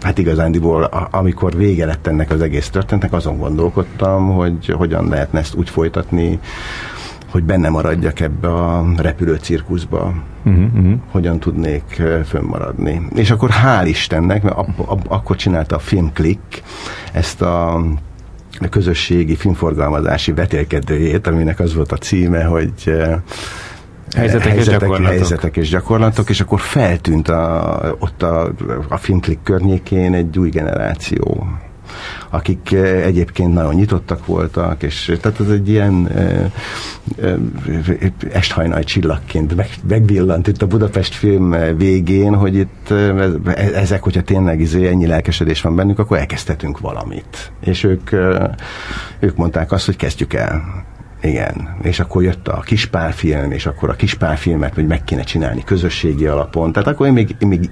hát igazándiból, amikor vége lett ennek az egész történetnek, azon gondolkodtam, hogy hogyan lehetne ezt úgy folytatni, hogy benne maradjak ebbe a repülő cirkuszba, uh-huh, uh-huh. hogyan tudnék fönnmaradni. És akkor hál' Istennek, mert ab, ab, akkor csinálta a Filmklik ezt a közösségi filmforgalmazási vetélkedőjét, aminek az volt a címe, hogy Helyzetek, helyzetek, és gyakorlatok. helyzetek és gyakorlatok, és akkor feltűnt a, ott a, a filmklik környékén egy új generáció akik egyébként nagyon nyitottak voltak, és tehát ez egy ilyen e, e, esthajnal csillagként meg, megvillant itt a Budapest film végén, hogy itt ezek, hogyha tényleg izé ennyi lelkesedés van bennük, akkor elkezdhetünk valamit. És ők, ők mondták azt, hogy kezdjük el igen, és akkor jött a kispárfilm, és akkor a kispárfilmet hogy meg kéne csinálni közösségi alapon. Tehát akkor én még, én, még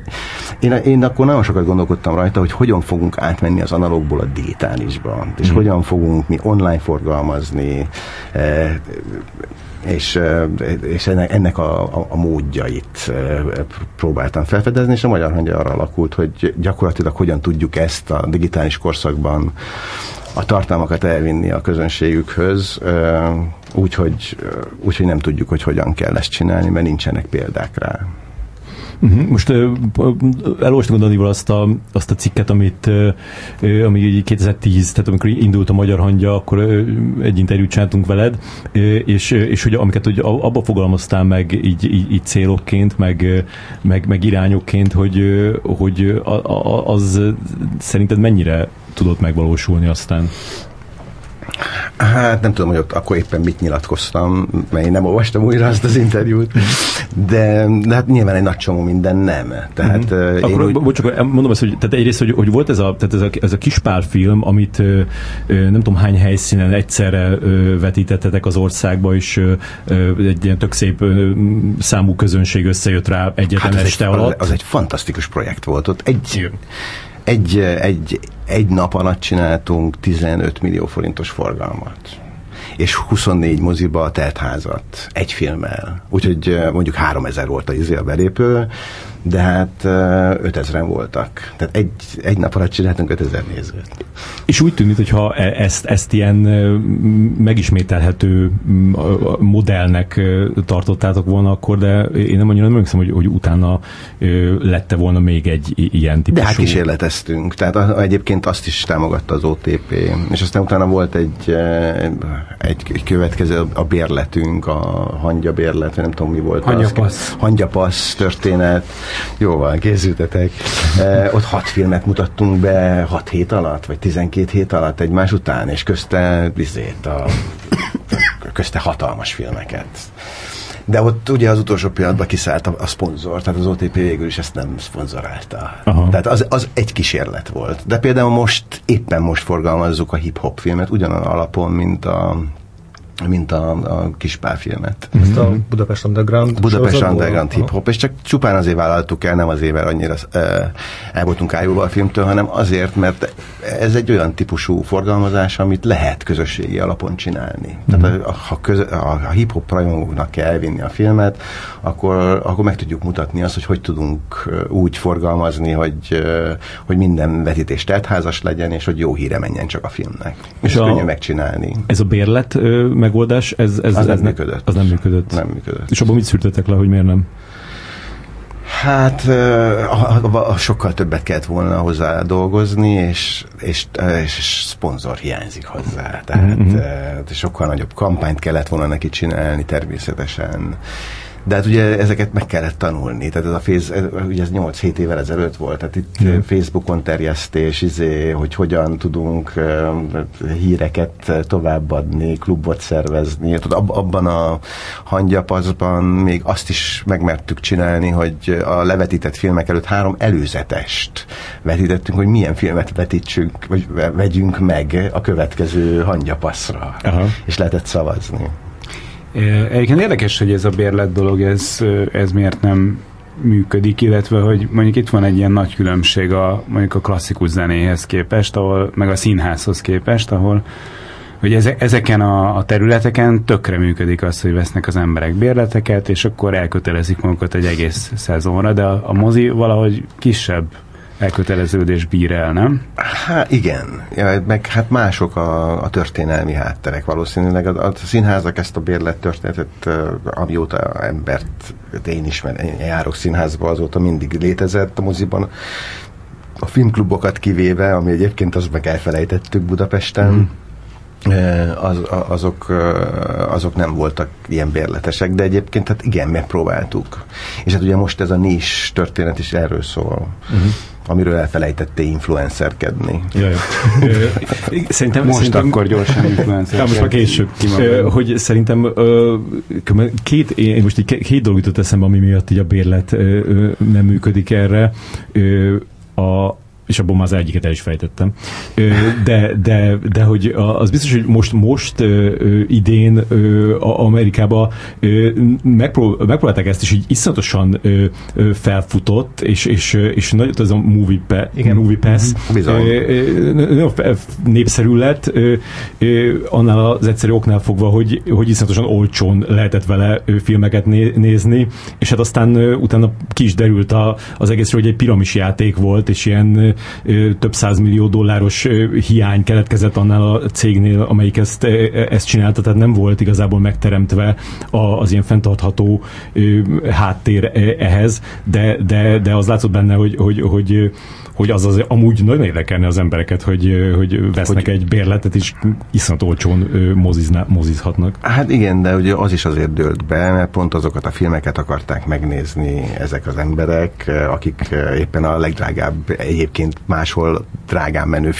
én, én akkor nagyon sokat gondolkodtam rajta, hogy hogyan fogunk átmenni az analógból a digitálisba, és mm. hogyan fogunk mi online forgalmazni, eh, és, eh, és ennek, ennek a, a, a módjait eh, próbáltam felfedezni, és a Magyar Hangya arra alakult, hogy gyakorlatilag hogyan tudjuk ezt a digitális korszakban a tartalmakat elvinni a közönségükhöz, úgyhogy úgy, hogy nem tudjuk, hogy hogyan kell ezt csinálni, mert nincsenek példák rá. Uh-huh. Most elolvastam Danival azt a, azt a cikket, amit ami 2010, tehát amikor indult a Magyar Hangya, akkor egy interjút csináltunk veled, és, és hogy amiket hogy abba fogalmaztál meg így, így, így célokként, meg, meg, meg irányokként, hogy, hogy az szerinted mennyire tudott megvalósulni aztán? Hát nem tudom, hogy ott akkor éppen mit nyilatkoztam, mert én nem olvastam újra azt az interjút, de, de hát nyilván egy nagy csomó minden nem. Tehát, mm-hmm. én akkor, úgy... bocs, akkor mondom azt, hogy tehát egyrészt, hogy, hogy volt ez a, tehát ez a, ez a kispál film, amit nem tudom hány helyszínen egyszerre vetítettetek az országba, és egy ilyen tök szép számú közönség összejött rá egyetlen hát este egy, alatt. Az egy fantasztikus projekt volt. Ott egy, egy, egy, egy nap alatt csináltunk 15 millió forintos forgalmat és 24 moziba a teltházat egy filmmel. Úgyhogy mondjuk 3000 volt a izé a belépő, de hát 5000-en voltak. Tehát egy, egy nap alatt csináltunk 5000 nézőt. És úgy tűnik, hogyha e, ezt, ezt ilyen megismételhető modellnek tartottátok volna akkor, de én nem annyira nem emlékszem, hogy, hogy utána lette volna még egy ilyen típusú... De hát kísérleteztünk. Tehát egyébként azt is támogatta az OTP. És aztán utána volt egy, egy következő a bérletünk, a hangya bérlet, nem tudom mi volt. Hangyapassz. Hangyapassz történet jó van, készültetek. E, ott hat filmet mutattunk be hat hét alatt, vagy tizenkét hét alatt egymás után, és közte bizét a, közte hatalmas filmeket. De ott ugye az utolsó pillanatban kiszállt a, a szponzor, tehát az OTP végül is ezt nem szponzorálta. Aha. Tehát az, az egy kísérlet volt. De például most, éppen most forgalmazzuk a hip-hop filmet, ugyanan alapon, mint a mint a, a kispárfilmet. Ezt a Budapest Underground Budapest Underground hip hop, és csak csupán azért vállaltuk el, nem azért, mert annyira el voltunk ájulva a filmtől, hanem azért, mert ez egy olyan típusú forgalmazás, amit lehet közösségi alapon csinálni. Mm. Tehát ha, köz, a, a hip-hop rajongóknak kell elvinni a filmet, akkor, akkor meg tudjuk mutatni azt, hogy hogy tudunk úgy forgalmazni, hogy, hogy minden vetítés teltházas legyen, és hogy jó híre menjen csak a filmnek. És, és a, könnyű megcsinálni. Ez a bérlet megoldás, ez, ez, az ez nem működött. Az nem működött. Nem működött. És abban mit szűrtetek le, hogy miért nem? Hát sokkal többet kellett volna hozzá dolgozni, és, és, és szponzor hiányzik hozzá. Tehát mm-hmm. sokkal nagyobb kampányt kellett volna neki csinálni természetesen De hát ugye ezeket meg kellett tanulni. Tehát ez a féz, ez, ugye ez 8-7 évvel ezelőtt volt. Tehát itt Igen. Facebookon terjesztés, izé, hogy hogyan tudunk híreket továbbadni, klubot szervezni. Tudod, ab, abban a hangyapaszban még azt is megmertük csinálni, hogy a levetített filmek előtt három előzetest vetítettünk, hogy milyen filmet vetítsünk, vagy ve- vegyünk meg a következő hangyapaszra. Aha. És lehetett szavazni. Egyébként érdekes, hogy ez a bérlet dolog, ez, ez miért nem működik, illetve hogy mondjuk itt van egy ilyen nagy különbség a mondjuk a klasszikus zenéhez képest, ahol, meg a színházhoz képest, ahol hogy eze, ezeken a, a területeken tökre működik az, hogy vesznek az emberek bérleteket, és akkor elkötelezik magukat egy egész szezonra, de a, a mozi valahogy kisebb elköteleződés bír el, nem? Hát igen, ja, meg hát mások a, a történelmi hátterek valószínűleg. A, a színházak ezt a bérlet történetet, amióta embert, én ismerem, én járok színházba, azóta mindig létezett a moziban. A filmklubokat kivéve, ami egyébként azt meg elfelejtettük Budapesten, mm. Az, azok, azok nem voltak ilyen bérletesek, de egyébként hát igen, megpróbáltuk. És hát ugye most ez a nis történet is erről szól, uh-huh. Amiről elfelejtette influencerkedni. Jaj. Szerintem, Most szerintem, akkor gyorsan influencer. Most már később. Hogy szerintem két, én most így ké- két dolog jutott eszembe, ami miatt így a bérlet nem működik erre. A, és abban már az egyiket el is fejtettem. De, de, de hogy az biztos, hogy most, most idén ö, a- Amerikába ö, megpró- megpróbálták ezt is így iszonyatosan felfutott, és, és, és nagy, az a movie, pe, Igen. movie pass ö, nagyon népszerű lett, annál az egyszerű oknál fogva, hogy, hogy iszonyatosan olcsón lehetett vele filmeket né- nézni, és hát aztán utána ki is derült a, az egészről, hogy egy piramis játék volt, és ilyen több százmillió dolláros hiány keletkezett annál a cégnél, amelyik ezt, ö, ezt csinálta, tehát nem volt igazából megteremtve az ilyen fenntartható háttér ehhez, de, de, de az látszott benne, hogy, hogy, hogy hogy az az amúgy nagyon érdekelne az embereket, hogy, hogy vesznek hogy, egy bérletet, és iszonyat olcsón ö, mozizná, mozizhatnak. Hát igen, de ugye az is azért dőlt be, mert pont azokat a filmeket akarták megnézni ezek az emberek, akik éppen a legdrágább, egyébként máshol drágán menő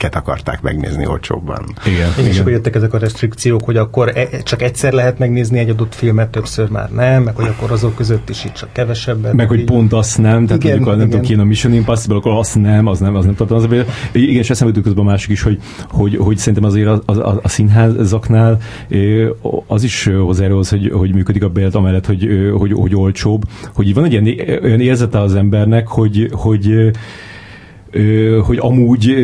filmeket akarták megnézni olcsóbban. Igen, Igen, és akkor jöttek ezek a restrikciók, hogy akkor e- csak egyszer lehet megnézni egy adott filmet, többször már nem, meg hogy akkor azok között is így csak kevesebbet. Meg hogy így- pont azt nem, tehát Igen, mondjuk a, nem igen. tudom a Mission Impossible, akkor azt nem, az nem, az nem tartom. Az. Igen, és eszembe jutott közben a másik is, hogy, hogy, hogy szerintem azért a, a, a, a színházaknál az is ö, hozzájárul az, hogy, hogy működik a bélet, amellett, hogy, hogy, hogy olcsóbb, hogy így van egy ilyen, olyan érzete az embernek, hogy, hogy hogy amúgy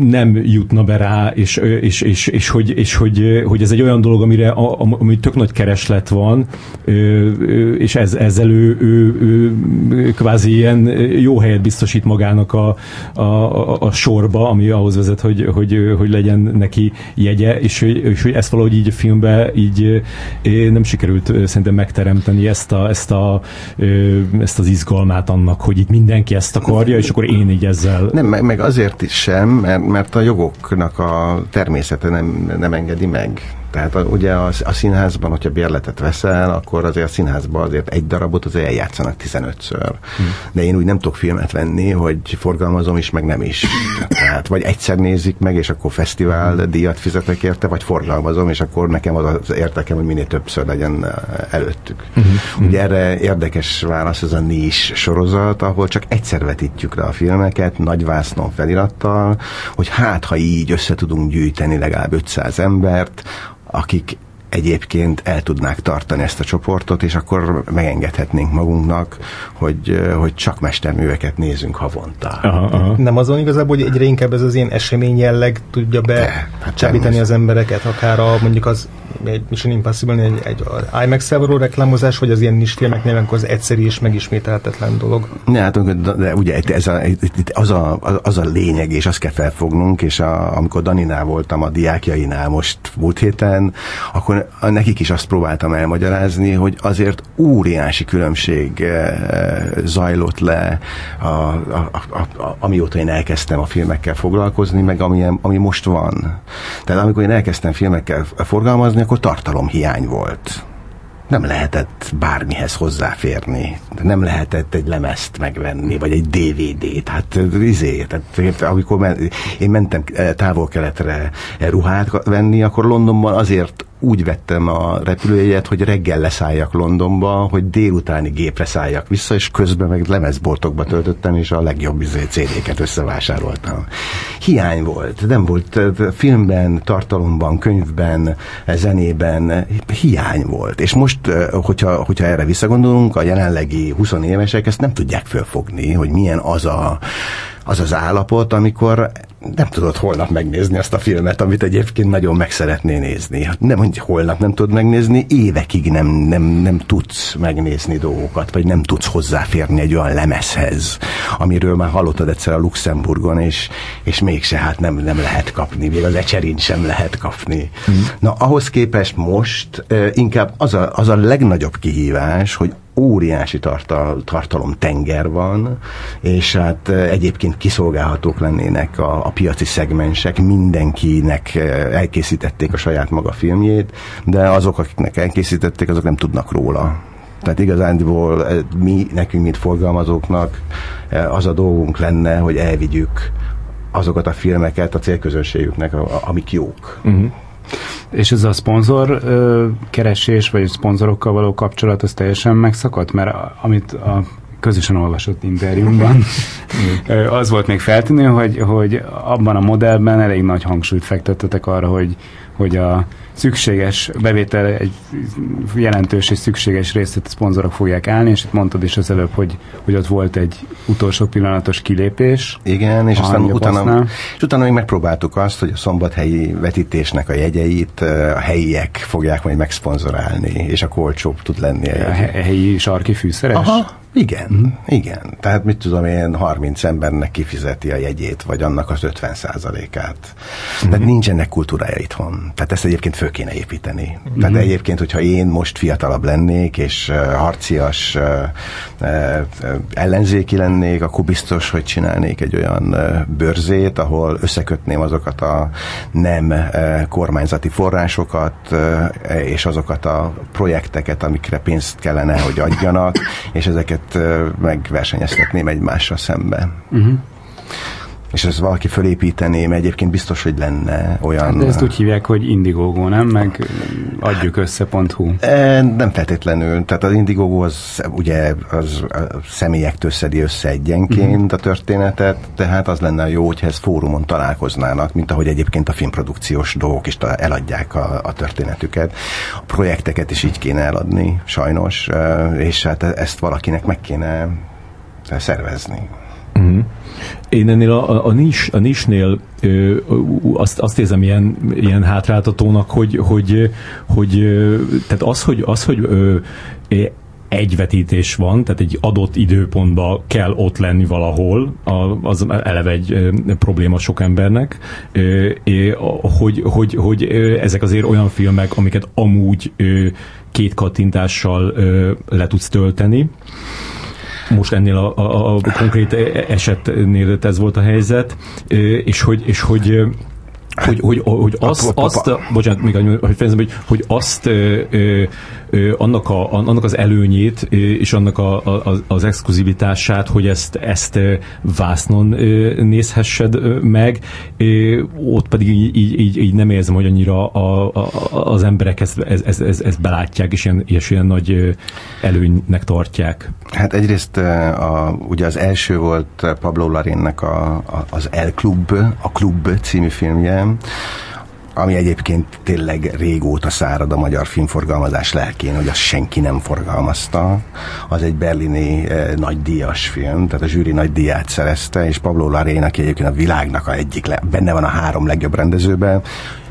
nem jutna be rá, és, és, és, és, hogy, és hogy, hogy ez egy olyan dolog, amire ami tök nagy kereslet van, és ez, ezzel ő, ő, ő kvázi ilyen jó helyet biztosít magának a, a, a, sorba, ami ahhoz vezet, hogy, hogy, hogy legyen neki jegye, és, és hogy ezt valahogy így a filmbe így nem sikerült szerintem megteremteni ezt, a, ezt, a, ezt az izgalmát annak, hogy itt mindenki ezt akarja, és akkor én így ezzel Nem, meg, meg azért is sem, mert, mert a jogoknak a természete nem, nem engedi meg. Tehát a, ugye a, a színházban, hogyha bérletet veszel, akkor azért a színházban azért egy darabot azért eljátszanak 15-ször. Hmm. De én úgy nem tudok filmet venni, hogy forgalmazom is, meg nem is. Tehát vagy egyszer nézik meg, és akkor fesztivál díjat fizetek érte, vagy forgalmazom, és akkor nekem az az értekem, hogy minél többször legyen előttük. Uh-huh. Ugye erre érdekes válasz ez a nis sorozat, ahol csak egyszer vetítjük le a filmeket, nagy vásznon felirattal, hogy hát, ha így össze tudunk gyűjteni legalább 500 embert, akik egyébként el tudnák tartani ezt a csoportot, és akkor megengedhetnénk magunknak, hogy, hogy csak mesterműveket nézünk havonta. Aha, aha. Nem azon igazából, hogy egyre inkább ez az ilyen esemény jelleg tudja be De, hát csábítani az embereket, akár a mondjuk az egy Mission Impossible, egy, egy IMAX-el való reklámozás, vagy az ilyen nis filmeknél, amikor az egyszerű és megismételhetetlen dolog. Ne, hát, amikor- de ugye itt ez a, itt az, a, az a lényeg, és azt kell felfognunk, és a, amikor Daninál voltam a diákjainál most múlt héten, akkor nekik is azt próbáltam elmagyarázni, hogy azért óriási különbség eh, zajlott le, a, a, a, a, amióta én elkezdtem a filmekkel foglalkozni, meg ami, ami most van. Tehát amikor én elkezdtem filmekkel forgalmazni, akkor tartalomhiány volt. nem lehetett bármihez hozzáférni. Nem lehetett egy lemezt megvenni, vagy egy DVD-t. Hát izé, tehát amikor men, én mentem távol-keletre ruhát venni, akkor Londonban azért úgy vettem a repülőjegyet, hogy reggel leszálljak Londonba, hogy délutáni gépre szálljak vissza, és közben meg lemezboltokba töltöttem, és a legjobb izé CD-ket összevásároltam. Hiány volt, nem volt filmben, tartalomban, könyvben, zenében, hiány volt. És most, hogyha, hogyha erre visszagondolunk, a jelenlegi 20 évesek ezt nem tudják fölfogni, hogy milyen az a az az állapot, amikor nem tudod holnap megnézni azt a filmet, amit egyébként nagyon meg szeretné nézni. Hát nem, hogy holnap nem tudod megnézni, évekig nem, nem, nem tudsz megnézni dolgokat, vagy nem tudsz hozzáférni egy olyan lemezhez, amiről már hallottad egyszer a Luxemburgon, és, és mégse hát nem, nem lehet kapni, még az ecserint sem lehet kapni. Mm. Na, ahhoz képest most uh, inkább az a, az a legnagyobb kihívás, hogy óriási tartal, tartalom tenger van, és hát egyébként kiszolgálhatók lennének a, a piaci szegmensek, mindenkinek elkészítették a saját maga filmjét, de azok, akiknek elkészítették, azok nem tudnak róla. Tehát igazándiból mi, nekünk, mint forgalmazóknak az a dolgunk lenne, hogy elvigyük azokat a filmeket a célközönségüknek, amik jók. Uh-huh. És ez a szponzor ö, keresés, vagy szponzorokkal való kapcsolat, az teljesen megszakadt? Mert amit a közösen olvasott interjúmban az volt még feltűnő, hogy, hogy abban a modellben elég nagy hangsúlyt fektettetek arra, hogy, hogy a szükséges bevétel egy jelentős és szükséges részét a szponzorok fogják állni, és itt mondtad is az előbb, hogy, hogy ott volt egy utolsó pillanatos kilépés. Igen, és aztán utána, és utána még megpróbáltuk azt, hogy a szombathelyi vetítésnek a jegyeit a helyiek fogják majd megszponzorálni, és a olcsóbb tud lenni. A, a helyi sarki fűszeres? Aha, igen, mm. igen. Tehát mit tudom én, 30 embernek kifizeti a jegyét, vagy annak az 50 százalékát. Mm. Tehát nincs ennek kultúrája itthon. Tehát ezt egyébként föl kéne építeni. Mm. Tehát egyébként, hogyha én most fiatalabb lennék, és uh, harcias uh, uh, ellenzéki lennék, akkor biztos, hogy csinálnék egy olyan uh, bőrzét, ahol összekötném azokat a nem uh, kormányzati forrásokat, uh, és azokat a projekteket, amikre pénzt kellene, hogy adjanak, és ezeket megversenyeztetném egymással szembe. Uh-huh és ezt valaki fölépíteném, egyébként biztos, hogy lenne olyan... Hát de ezt úgy hívják, hogy Indiegogo, nem? Meg adjuk össze.hu. E, nem feltétlenül. Tehát az Indiegogo az ugye az a személyektől szedi össze egyenként uh-huh. a történetet, tehát az lenne jó, hogyha ez fórumon találkoznának, mint ahogy egyébként a filmprodukciós dolgok is eladják a, a történetüket. A projekteket is így kéne eladni, sajnos, és hát ezt valakinek meg kéne szervezni. Uh-huh. Én ennél a, a, nis, a nisnél ö, azt, azt érzem ilyen, ilyen hátráltatónak, hogy, hogy, hogy tehát az, hogy, az, hogy ö, egy van, tehát egy adott időpontban kell ott lenni valahol, az eleve egy probléma sok embernek, hogy, hogy, hogy ezek azért olyan filmek, amiket amúgy két kattintással le tudsz tölteni, most ennél a, a, a konkrét esetnél ez volt a helyzet, és hogy, és hogy hogy, hogy, hogy azt, azt, bocsánat, még hogy fejezem, hogy, hogy azt ö, ö, annak, a, annak az előnyét és annak a, a, az exkluzivitását, hogy ezt, ezt vásznon nézhessed meg, ott pedig így, így, így nem érzem, hogy annyira a, a, az emberek ezt, ezt, ezt, ezt, belátják, és ilyen, és ilyen nagy előnynek tartják. Hát egyrészt a, ugye az első volt Pablo Larénnek a, a, az El Club, a Club című filmje, ami egyébként tényleg régóta szárad a magyar filmforgalmazás lelkén, hogy azt senki nem forgalmazta. Az egy berlini eh, nagydíjas film, tehát a zsűri nagydíját szerezte, és Pablo Larén, aki egyébként a világnak a egyik, le, benne van a három legjobb rendezőben,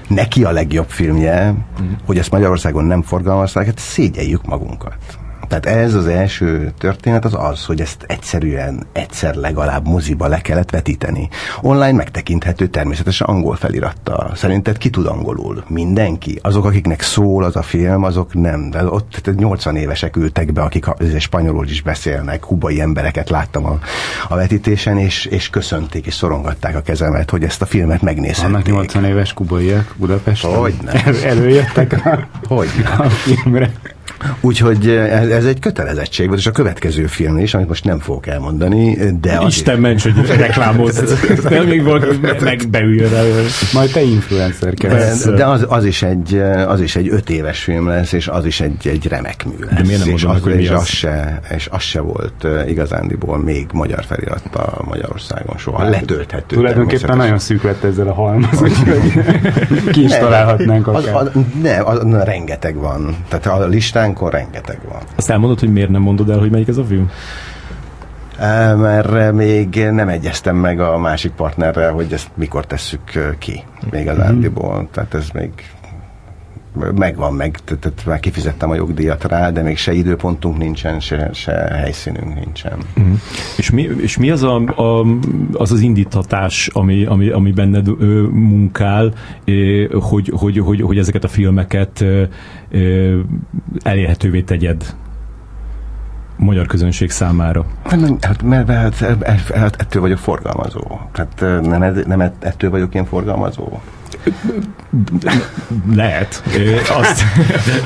neki a legjobb filmje, mm. hogy ezt Magyarországon nem forgalmazták, hát szégyeljük magunkat. Tehát ez az első történet az az, hogy ezt egyszerűen egyszer legalább moziba le kellett vetíteni. Online megtekinthető természetesen angol felirattal. Szerinted ki tud angolul? Mindenki? Azok, akiknek szól az a film, azok nem. De ott 80 évesek ültek be, akik spanyolul is beszélnek, kubai embereket láttam a, a vetítésen, és, és köszönték és szorongatták a kezemet, hogy ezt a filmet megnézhették. Annak 80 éves kubaiak Budapest? Hogy nem. Előjöttek a, hogy a filmre. Úgyhogy ez, ez egy kötelezettség volt, és a következő film is, amit most nem fogok elmondani, de az Isten ments, hogy reklámozz. Nem még valaki meg beüljön rá. Majd te influencer de, kezdesz. de az, az, is egy, az is egy öt éves film lesz, és az is egy, egy remek mű lesz. De miért nem és mondom az, hogy mi és az? az? Se, és az se volt uh, igazándiból még magyar felirattal Magyarországon soha. Letölthető. Tulajdonképpen nagyon szűk lett ezzel a halmaz, úgyhogy ki is találhatnánk akár. az, nem, az, na, rengeteg van. Tehát a listánkon rengeteg van. Azt elmondod, hogy miért nem mondod el, hogy melyik ez a film? Mert még nem egyeztem meg a másik partnerrel, hogy ezt mikor tesszük ki. Még az Andiból. Tehát ez még megvan meg, tehát- már kifizettem a jogdíjat rá, de még se időpontunk nincsen, se, se helyszínünk nincsen. Uh-huh. És, mi, és mi az a, a, az, az indítatás, ami, ami, ami benned ö, munkál, ö, hogy, hogy, hogy, hogy ezeket a filmeket ö, ö, elérhetővé tegyed magyar közönség számára? Hát, hát mert, mert hát, hát ettől vagyok forgalmazó. Tehát nem, nem ettől vagyok én forgalmazó. Lehet. Azt,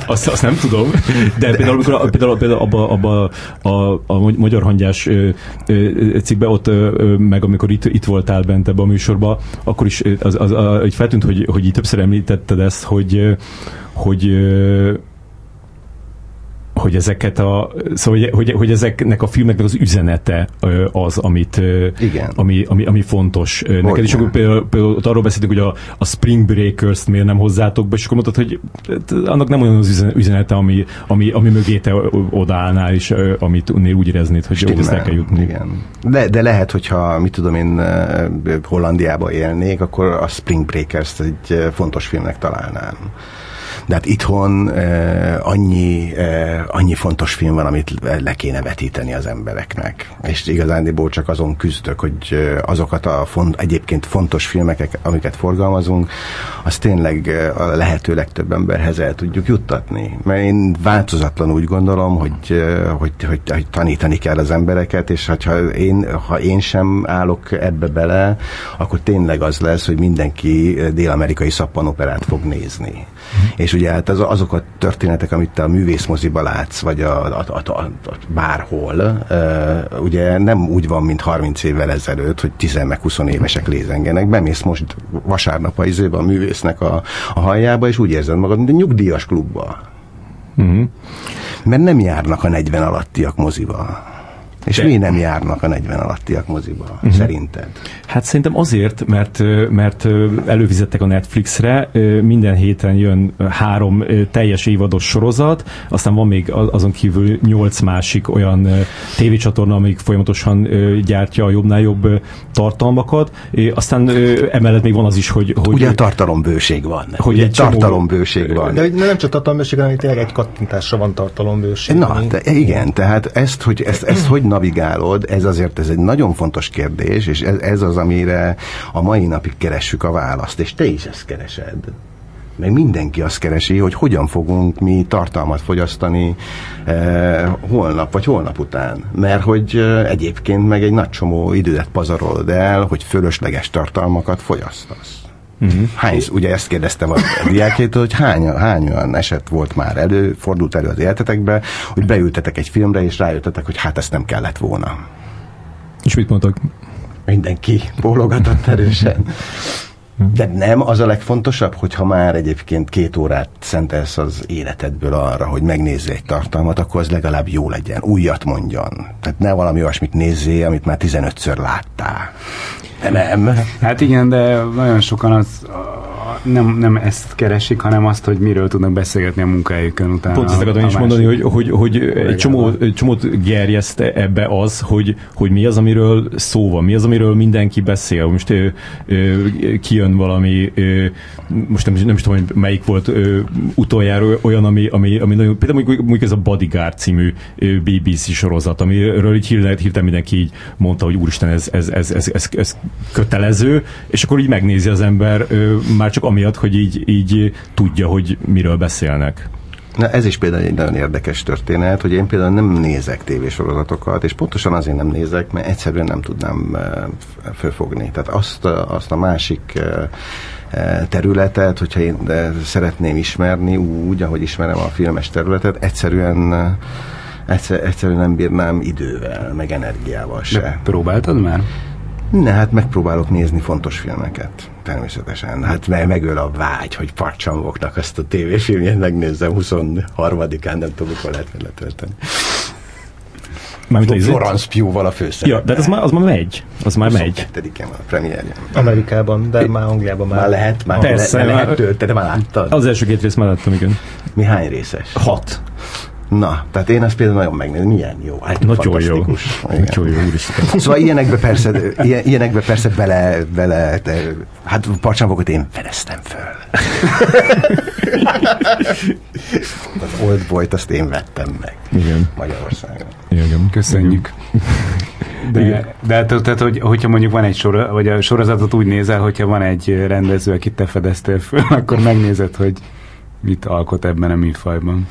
azt, azt nem tudom. De például, amikor, például, például abba, abba a, a magyar hangyás cikkbe ott, meg amikor itt, itt voltál bent ebbe a műsorba, akkor is az, az, az, feltűnt, hogy, hogy többször említetted ezt, hogy, hogy hogy ezeket a, szóval, hogy, hogy, hogy ezeknek a filmeknek az üzenete az, amit, Igen. ami, ami, ami fontos ö, neked. És akkor például, például ott arról beszéltünk, hogy a, a Spring Breakers-t miért nem hozzátok be, és akkor mondtad, hogy hát, annak nem olyan az üzen- üzenete, ami, ami, ami mögé te odaállnál, és amit unnél úgy éreznéd, hogy, hogy ezt el kell jutni. Igen. De, de lehet, hogyha, mit tudom én, Hollandiába élnék, akkor a Spring Breakers egy fontos filmnek találnám. De hát itthon eh, annyi, eh, annyi fontos film van, amit le kéne vetíteni az embereknek. És igazándiból csak azon küzdök, hogy azokat a font, egyébként fontos filmeket, amiket forgalmazunk, azt tényleg a lehető legtöbb emberhez el tudjuk juttatni. Mert én változatlan úgy gondolom, hogy, hogy, hogy, hogy tanítani kell az embereket, és ha én, ha én sem állok ebbe bele, akkor tényleg az lesz, hogy mindenki dél-amerikai szappanoperát fog nézni. És ugye hát az, azok a történetek, amit te a művészmoziba látsz, vagy a, a, a, a, a bárhol, uh, ugye nem úgy van, mint 30 évvel ezelőtt, hogy 10 meg 20 évesek lézengenek. Bemész most vasárnap a izébe a művésznek a, a halljába, és úgy érzed magad, mint egy nyugdíjas klubba. Uh-huh. Mert nem járnak a 40 alattiak moziba. És De- mi nem járnak a 40 alattiak moziba, uh-huh. szerinted? Hát szerintem azért, mert, mert előfizettek a Netflixre, minden héten jön három teljes évados sorozat, aztán van még azon kívül nyolc másik olyan tévécsatorna, amik folyamatosan gyártja a jobbnál jobb tartalmakat, aztán emellett még van az is, hogy... hogy Ugye a tartalombőség van. Hogy egy csomó- tartalombőség van. De nem csak tartalombőség, hanem tényleg egy kattintásra van tartalombőség. Na, ami- te, igen, tehát ezt hogy, ezt, ezt hogy navigálod, ez azért ez egy nagyon fontos kérdés, és ez, ez az, amire a mai napig keressük a választ, és te is ezt keresed. Meg mindenki azt keresi, hogy hogyan fogunk mi tartalmat fogyasztani eh, holnap vagy holnap után. Mert hogy eh, egyébként meg egy nagy csomó időt pazarolod el, hogy fölösleges tartalmakat fogyasztasz. Uh-huh. Hány, ugye ezt kérdeztem a diákétől, hogy hány, hány olyan eset volt már elő, fordult elő az életetekbe, hogy beültetek egy filmre, és rájöttetek, hogy hát ezt nem kellett volna. És mit mondtak? Mindenki bólogatott erősen. De nem az a legfontosabb, hogyha már egyébként két órát szentelsz az életedből arra, hogy megnézzél egy tartalmat, akkor az legalább jó legyen, újat mondjon. Tehát ne valami olyasmit nézzél, amit már 15-ször láttál. De nem. Hát igen, de nagyon sokan az nem, nem ezt keresik, hanem azt, hogy miről tudnak beszélgetni a munkájukon utána. Pont ezt akartam a is másik mondani, hogy, hogy, hogy egy csomó, csomót gerjeszt ebbe az, hogy, hogy mi az, amiről szó van, mi az, amiről mindenki beszél. Most ö, ö, kijön valami, ö, most nem, nem is tudom, hogy melyik volt ö, utoljára olyan, ami, ami, ami nagyon, például mondjuk, mondjuk ez a Bodyguard című BBC sorozat, amiről így hirtelen, hirtelen mindenki így mondta, hogy úristen, ez, ez, ez, ez, ez, ez kötelező, és akkor így megnézi az ember ö, már csak amiatt, hogy így, így tudja, hogy miről beszélnek. Na ez is például egy nagyon érdekes történet, hogy én például nem nézek tévésorozatokat, és pontosan azért nem nézek, mert egyszerűen nem tudnám eh, fölfogni. Tehát azt, azt a másik eh, eh, területet, hogyha én szeretném ismerni úgy, ahogy ismerem a filmes területet, egyszerűen egyszer, egyszerűen nem bírnám idővel, meg energiával se. De próbáltad már? Ne, hát megpróbálok nézni fontos filmeket, természetesen. Hát me- megöl a vágy, hogy parcsangoknak azt a tévéfilmjét megnézzem 23-án, nem tudom, mikor lehet letölteni. Mármint? Florence Pugh-val a főszerepben. Ja, de hát az már, az már megy. Az már megy. 22-en van a premierje. Amerikában, de már Angliában már. Már lehet, már, Persze, le, le lehet tölteni, már láttad? Az első két részt már láttam, igen. Mi hány részes? Hat. Na, tehát én azt például nagyon megnézem. Milyen jó. Hát Nagyon jó. Nagyon jó, úristen. Szóval ilyenekbe persze, ilyen, ilyenekbe persze bele, bele de, hát parcsangokat én fedeztem föl. Az Old Boy-t azt én vettem meg Igen. Magyarországon. Igen. Köszönjük. De, de hát, tehát, hogy, hogyha mondjuk van egy sor, vagy a sorozatot úgy nézel, hogyha van egy rendező, akit te fedeztél föl, akkor megnézed, hogy mit alkot ebben a műfajban.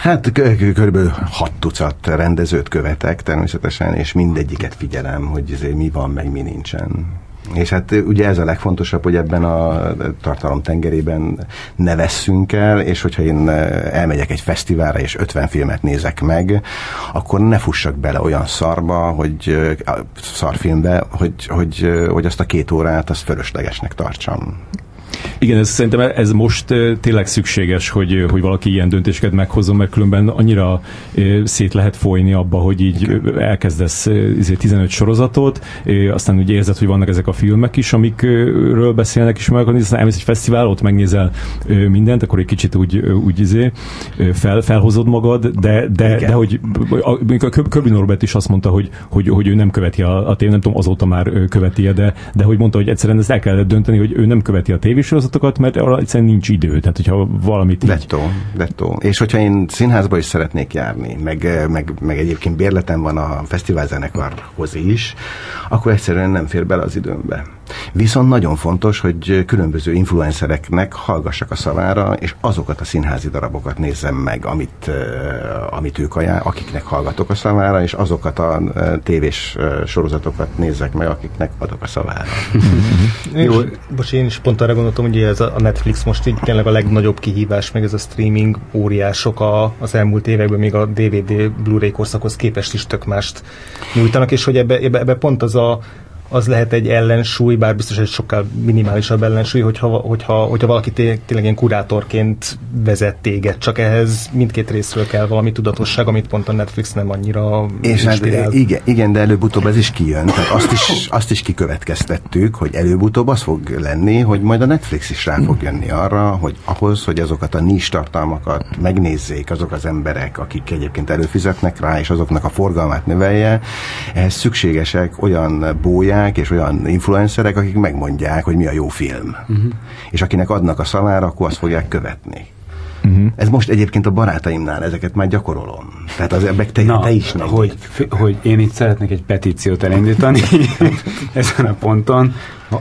Hát körülbelül hat tucat rendezőt követek természetesen, és mindegyiket figyelem, hogy ezért mi van, meg mi nincsen. És hát ugye ez a legfontosabb, hogy ebben a tartalom tengerében ne vesszünk el, és hogyha én elmegyek egy fesztiválra, és 50 filmet nézek meg, akkor ne fussak bele olyan szarba, hogy a szarfilmbe, hogy, hogy, hogy azt a két órát azt fölöslegesnek tartsam. Igen, ez, szerintem ez most tényleg szükséges, hogy, hogy valaki ilyen döntéseket meghozzon, mert különben annyira szét lehet folyni abba, hogy így elkezdesz ö, izé 15 sorozatot, aztán úgy érzed, hogy vannak ezek a filmek is, amikről beszélnek is meg, aztán elmész egy fesztivál, ott megnézel mindent, akkor egy kicsit úgy, úgy izé, fel, felhozod magad, de, de, de hogy a, a Köb- Köbi Norbert is azt mondta, hogy, hogy, hogy ő nem követi a, a tév, nem tudom, azóta már követi de, de hogy mondta, hogy egyszerűen ezt el kellett dönteni, hogy ő nem követi a tévésorozatokat, mert arra egyszerűen nincs idő. Tehát, hogyha valamit így... Dettó, dettó. És hogyha én színházba is szeretnék járni, meg, meg, meg egyébként bérletem van a fesztiválzenekarhoz is, akkor egyszerűen nem fér bele az időmbe. Viszont nagyon fontos, hogy különböző influencereknek hallgassak a szavára, és azokat a színházi darabokat nézzem meg, amit, uh, amit ők ajánl, akiknek hallgatok a szavára, és azokat a uh, tévés uh, sorozatokat nézzek meg, akiknek adok a szavára. Jó. Bocs, én is pont arra gondoltam, hogy ez a Netflix most így tényleg a legnagyobb kihívás, meg ez a streaming óriások a, az elmúlt években még a DVD, Blu-ray korszakhoz képest is tök mást nyújtanak, és hogy ebbe, ebbe, ebbe pont az a az lehet egy ellensúly, bár biztos egy sokkal minimálisabb ellensúly, hogyha, hogyha, hogyha valaki té- tényleg ilyen kurátorként vezet téged, csak ehhez mindkét részről kell valami tudatosság, amit pont a Netflix nem annyira És hát, igen, igen, de előbb-utóbb ez is kijön. Tehát azt is, azt is kikövetkeztettük, hogy előbb-utóbb az fog lenni, hogy majd a Netflix is rá fog jönni arra, hogy ahhoz, hogy azokat a nis tartalmakat megnézzék azok az emberek, akik egyébként előfizetnek rá, és azoknak a forgalmát növelje, ehhez szükségesek olyan bóják és olyan influencerek, akik megmondják, hogy mi a jó film. Uh-huh. És akinek adnak a szavára, akkor azt fogják követni. Uh-huh. Ez most egyébként a barátaimnál, ezeket már gyakorolom. Tehát az ebben te, te is nem hogy, hogy én itt szeretnék egy petíciót elindítani ezen a ponton,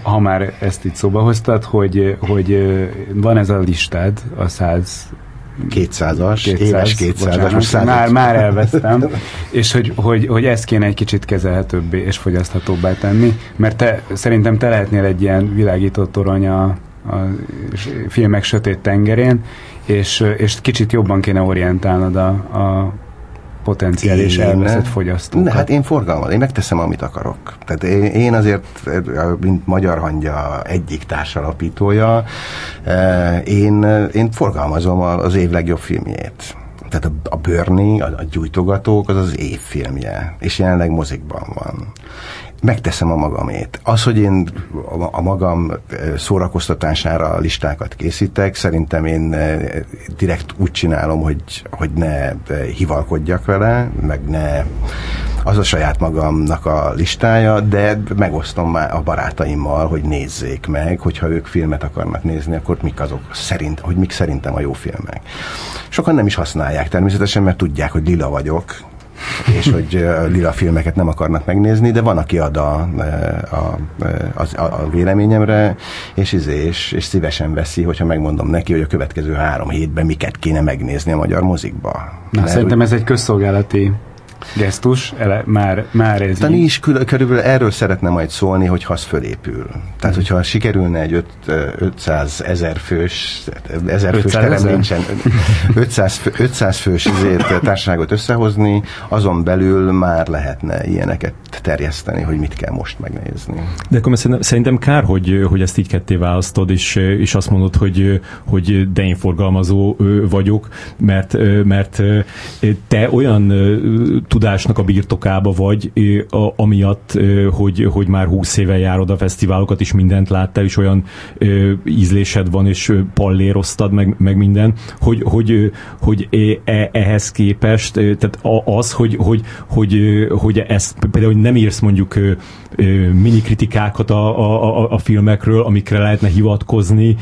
ha- már ezt itt szóba hoztad, hogy, hogy van ez a listád, a 100 200-as, 200, éves 200-as, bocsánat, most 100 már, már elvesztem, és hogy, hogy, hogy ezt kéne egy kicsit kezelhetőbbé és fogyaszthatóbbá tenni, mert te, szerintem te lehetnél egy ilyen világító torony a, a filmek sötét tengerén, és, és kicsit jobban kéne orientálnod a, a potenciális Én- elveszett fogyasztókat. Ne, hát én forgalmaz, én megteszem, amit akarok. Tehát én, én azért, mint Magyar Hangya egyik társalapítója, eh, én, én forgalmazom az év legjobb filmjét. Tehát a, a Burning, a, a gyújtogatók, az az év filmje, és jelenleg mozikban van. Megteszem a magamét. Az, hogy én a, magam szórakoztatására listákat készítek, szerintem én direkt úgy csinálom, hogy, hogy ne hivalkodjak vele, meg ne az a saját magamnak a listája, de megosztom már a barátaimmal, hogy nézzék meg, hogyha ők filmet akarnak nézni, akkor mik azok szerint, hogy mik szerintem a jó filmek. Sokan nem is használják természetesen, mert tudják, hogy lila vagyok, és hogy lila filmeket nem akarnak megnézni, de van, aki ad a, a, a, a, véleményemre, és, izé, és, és szívesen veszi, hogyha megmondom neki, hogy a következő három hétben miket kéne megnézni a magyar mozikba. Na, Mert szerintem ez egy közszolgálati gesztus, ele, már, már ez Tani is kül, körülbelül erről szeretne majd szólni, hogy az fölépül. Tehát, hogyha sikerülne egy öt, 500 ezer fős, ezer fős terem nincsen, 500, 500 fős izét, társaságot összehozni, azon belül már lehetne ilyeneket terjeszteni, hogy mit kell most megnézni. De akkor szerintem kár, hogy, hogy ezt így ketté választod, és, és azt mondod, hogy, hogy de én forgalmazó vagyok, mert, mert te olyan tudásnak a birtokába vagy, amiatt, hogy, hogy már húsz éve járod a fesztiválokat, és mindent láttál, és olyan ízlésed van, és palléroztad, meg, meg minden, hogy, hogy, hogy e, ehhez képest, tehát az, hogy, hogy, hogy, hogy ezt például hogy nem írsz mondjuk mini kritikákat a, a, a filmekről, amikre lehetne hivatkozni,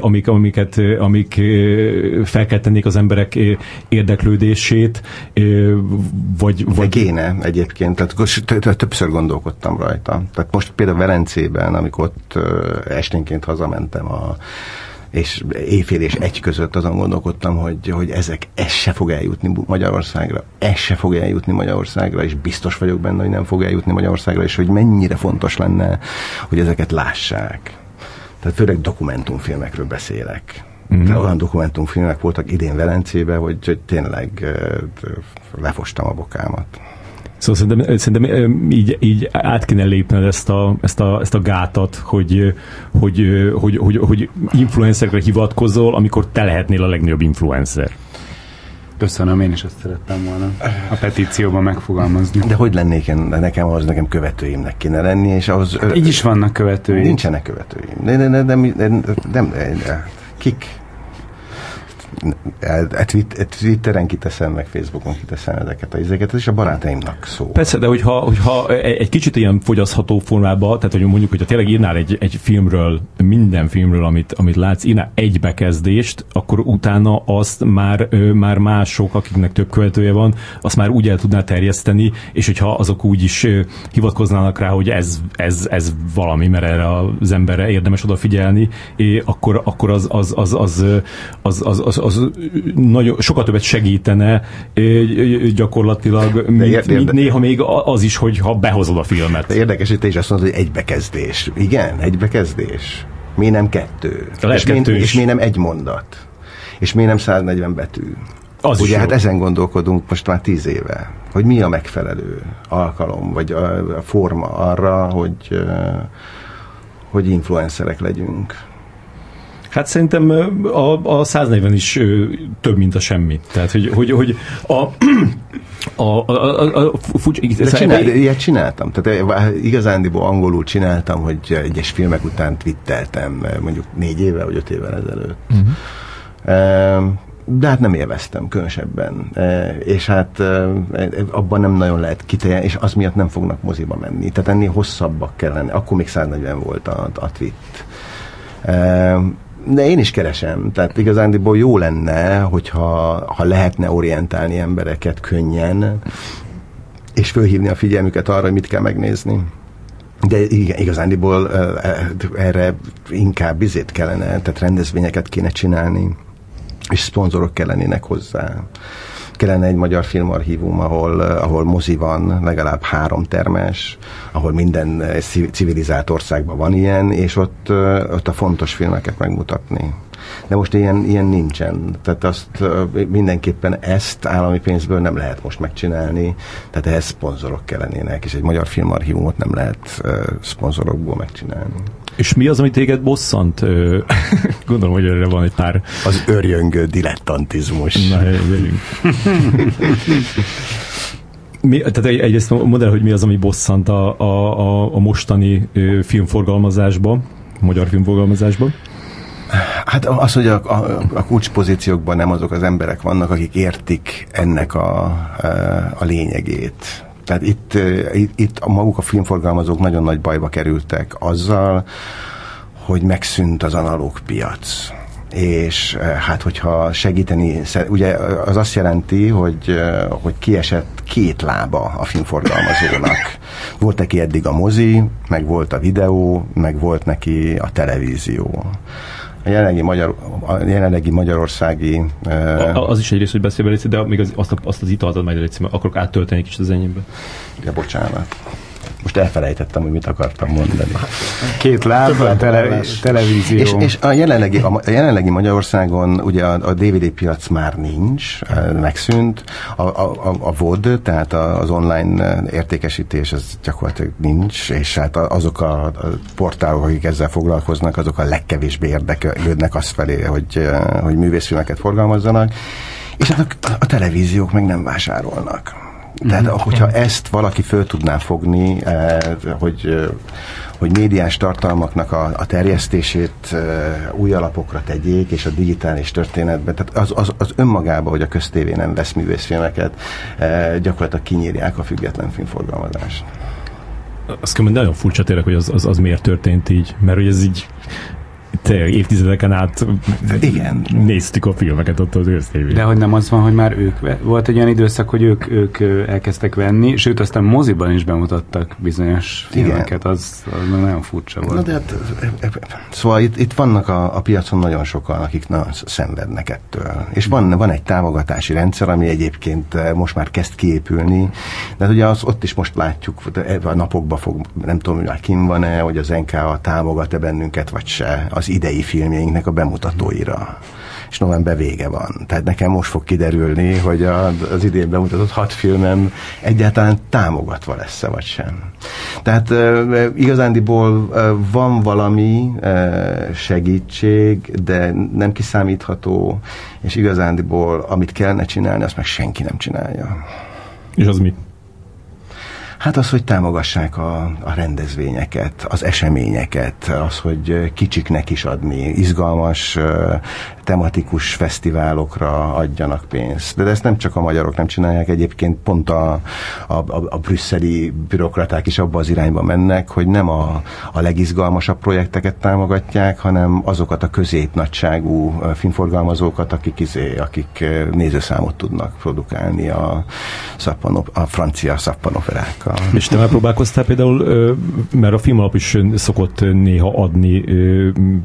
amik, amiket, amik felkeltenék az emberek érdeklődését, vagy, vagy... De kéne egyébként, tehát többször gondolkodtam rajta. Tehát most például Velencében, amikor ott esténként hazamentem a és éjfél és egy között azon gondolkodtam, hogy, hogy ezek, ez se fog eljutni Magyarországra, ez se fog eljutni Magyarországra, és biztos vagyok benne, hogy nem fog eljutni Magyarországra, és hogy mennyire fontos lenne, hogy ezeket lássák. Tehát főleg dokumentumfilmekről beszélek. Mm. De olyan dokumentumfilmek voltak idén Velencében, hogy, hogy tényleg lefostam a bokámat. Szóval szerintem, szerintem így, így át kéne lépned ezt a, ezt a, ezt a gátat, hogy, hogy, hogy, hogy, hogy influencerekre hivatkozol, amikor te lehetnél a legnagyobb influencer. Köszönöm, én is ezt szerettem volna a petícióban megfogalmazni. De hogy lennék én, nekem ahhoz nekem követőimnek kéne lenni, és ahhoz... Hát így is vannak követőim. Nincsenek követőim. De, de, de, de, de, de, de, de, kick. Twitteren kiteszem, meg Facebookon kiteszem ezeket a izéket, és a barátaimnak szó. Persze, de hogyha, hogyha egy kicsit ilyen fogyasztható formában, tehát hogy mondjuk, hogyha tényleg írnál egy, egy filmről, minden filmről, amit, amit látsz, írnál egy bekezdést, akkor utána azt már, már mások, akiknek több követője van, azt már úgy el tudná terjeszteni, és hogyha azok úgy is hivatkoznának rá, hogy ez, ez, ez valami, mert erre az emberre érdemes odafigyelni, akkor, akkor az, az, az, az, az, az, az, az nagyon, sokat többet segítene gyakorlatilag, mint, érde, mint néha még az is, hogy ha behozod a filmet. De érdekes, hogy te is azt mondod, hogy egy bekezdés. Igen, egy bekezdés. Mi nem kettő? És, kettő mi, és mi nem egy mondat? És mi nem 140 betű? Az Ugye hát ezen gondolkodunk most már tíz éve, hogy mi a megfelelő alkalom, vagy a, a forma arra, hogy, hogy influencerek legyünk. Hát szerintem a, a 140 is több, mint a semmi. Tehát, hogy, hogy, hogy a, a, a, a, a fucs, De csinál, ilyet csináltam. Tehát igazándiból angolul csináltam, hogy egyes filmek után twitteltem mondjuk négy éve vagy öt évvel ezelőtt. Uh-huh. De hát nem élveztem különösebben. És hát abban nem nagyon lehet kiteljen, és az miatt nem fognak moziba menni. Tehát ennél hosszabbak kellene. Akkor még 140 volt a, a tweet de én is keresem. Tehát igazándiból jó lenne, hogyha ha lehetne orientálni embereket könnyen, és fölhívni a figyelmüket arra, hogy mit kell megnézni. De igen, igazándiból erre inkább bizét kellene, tehát rendezvényeket kéne csinálni, és szponzorok kellenének hozzá kellene egy magyar filmarchívum, ahol, ahol mozi van, legalább három termes, ahol minden civilizált országban van ilyen, és ott, ott a fontos filmeket megmutatni. De most ilyen, ilyen nincsen. Tehát azt mindenképpen ezt állami pénzből nem lehet most megcsinálni, tehát ehhez szponzorok kellenének, és egy magyar filmarchívumot nem lehet szponzorokból megcsinálni. És mi az, ami téged bosszant? Gondolom, hogy erre van egy pár... Az örjöngő dilettantizmus. Na, mi, tehát egyrészt mondd el, hogy mi az, ami bosszant a, a, a mostani filmforgalmazásba, magyar filmforgalmazásba. Hát az, hogy a, a, a kulcspozíciókban nem azok az emberek vannak, akik értik ennek a, a lényegét. Tehát itt, itt, itt a maguk a filmforgalmazók nagyon nagy bajba kerültek azzal, hogy megszűnt az analóg piac. és hát hogyha segíteni, ugye az azt jelenti, hogy, hogy kiesett két lába a filmforgalmazónak. Volt neki eddig a mozi, meg volt a videó, meg volt neki a televízió a jelenlegi, magyar, a jelenlegi magyarországi... Uh, az is egy rész, hogy beszélve de még az, azt, a, azt az italt majd légy, mert akarok áttölteni kicsit az enyémbe. Ja, bocsánat. Most elfelejtettem, hogy mit akartam mondani. Két láb, a tele, televízió. És, és a, jelenlegi, a, a jelenlegi Magyarországon ugye a, a DVD piac már nincs, megszűnt. A, a, a, a VOD, tehát az online értékesítés, az gyakorlatilag nincs, és hát azok a, a portálok, akik ezzel foglalkoznak, azok a legkevésbé érdeklődnek azt felé, hogy, hogy művészfilmeket forgalmazzanak. És hát a, a televíziók meg nem vásárolnak tehát, mm. hogyha ezt valaki föl tudná fogni, eh, hogy, eh, hogy médiás tartalmaknak a, a terjesztését eh, új alapokra tegyék, és a digitális történetben, tehát az, az, az önmagában, hogy a köztévé nem vesz művészfilmeket, gyakorlatilag kinyírják a független filmforgalmazást. Azt kell nagyon furcsa tényleg, hogy az, az, az miért történt így, mert hogy ez így tényleg évtizedeken át Igen. néztük a filmeket ott az ősztévén. De hogy nem az van, hogy már ők, volt egy olyan időszak, hogy ők, ők elkezdtek venni, sőt aztán moziban is bemutattak bizonyos filmeket, az, az nagyon furcsa volt. Na de hát, szóval itt, itt vannak a, a piacon nagyon sokan, akik na, szenvednek ettől. És van, van egy támogatási rendszer, ami egyébként most már kezd kiépülni, de hát ugye az, ott is most látjuk, a napokban fog, nem tudom, hogy már kim van-e, hogy az NKA támogat-e bennünket, vagy se. Az idei filmjeinknek a bemutatóira. És november vége van. Tehát nekem most fog kiderülni, hogy az idén bemutatott hat filmem egyáltalán támogatva lesz-e, vagy sem. Tehát e, igazándiból e, van valami segítség, de nem kiszámítható, és igazándiból amit kellene csinálni, azt meg senki nem csinálja. És az mi? Hát az, hogy támogassák a, a rendezvényeket, az eseményeket, az, hogy kicsiknek is adni, izgalmas tematikus fesztiválokra adjanak pénzt. De ezt nem csak a magyarok nem csinálják, egyébként pont a, a, a, a brüsszeli bürokraták is abba az irányba mennek, hogy nem a, a legizgalmasabb projekteket támogatják, hanem azokat a középnagyságú filmforgalmazókat, akik, izé, akik nézőszámot tudnak produkálni a, a francia szappanoperákkal. És te már próbálkoztál például, mert a film alap is szokott néha adni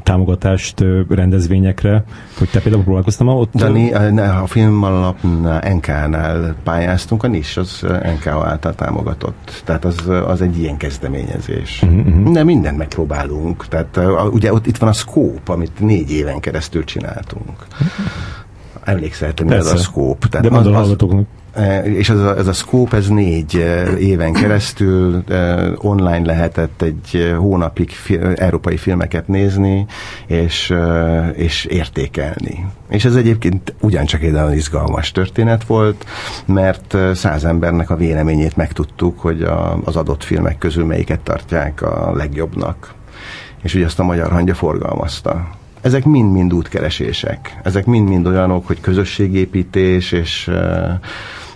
támogatást rendezvényekre, hogy te például próbálkoztam ott? Dani, a film alapnál, NK-nál pályáztunk, a NIS az NK által támogatott. Tehát az, az egy ilyen kezdeményezés. Uh-huh. De mindent megpróbálunk. Tehát ugye ott itt van a Scope, amit négy éven keresztül csináltunk. Emlékszel, mi az a Scope. Tehát De az, az, és ez a, ez a scope, ez négy e, éven keresztül e, online lehetett egy hónapig fi, európai filmeket nézni, és, és értékelni. És ez egyébként ugyancsak egy nagyon izgalmas történet volt, mert száz embernek a véleményét megtudtuk, hogy a, az adott filmek közül melyiket tartják a legjobbnak. És ugye azt a Magyar Hangya forgalmazta ezek mind-mind útkeresések. Ezek mind-mind olyanok, hogy közösségépítés, és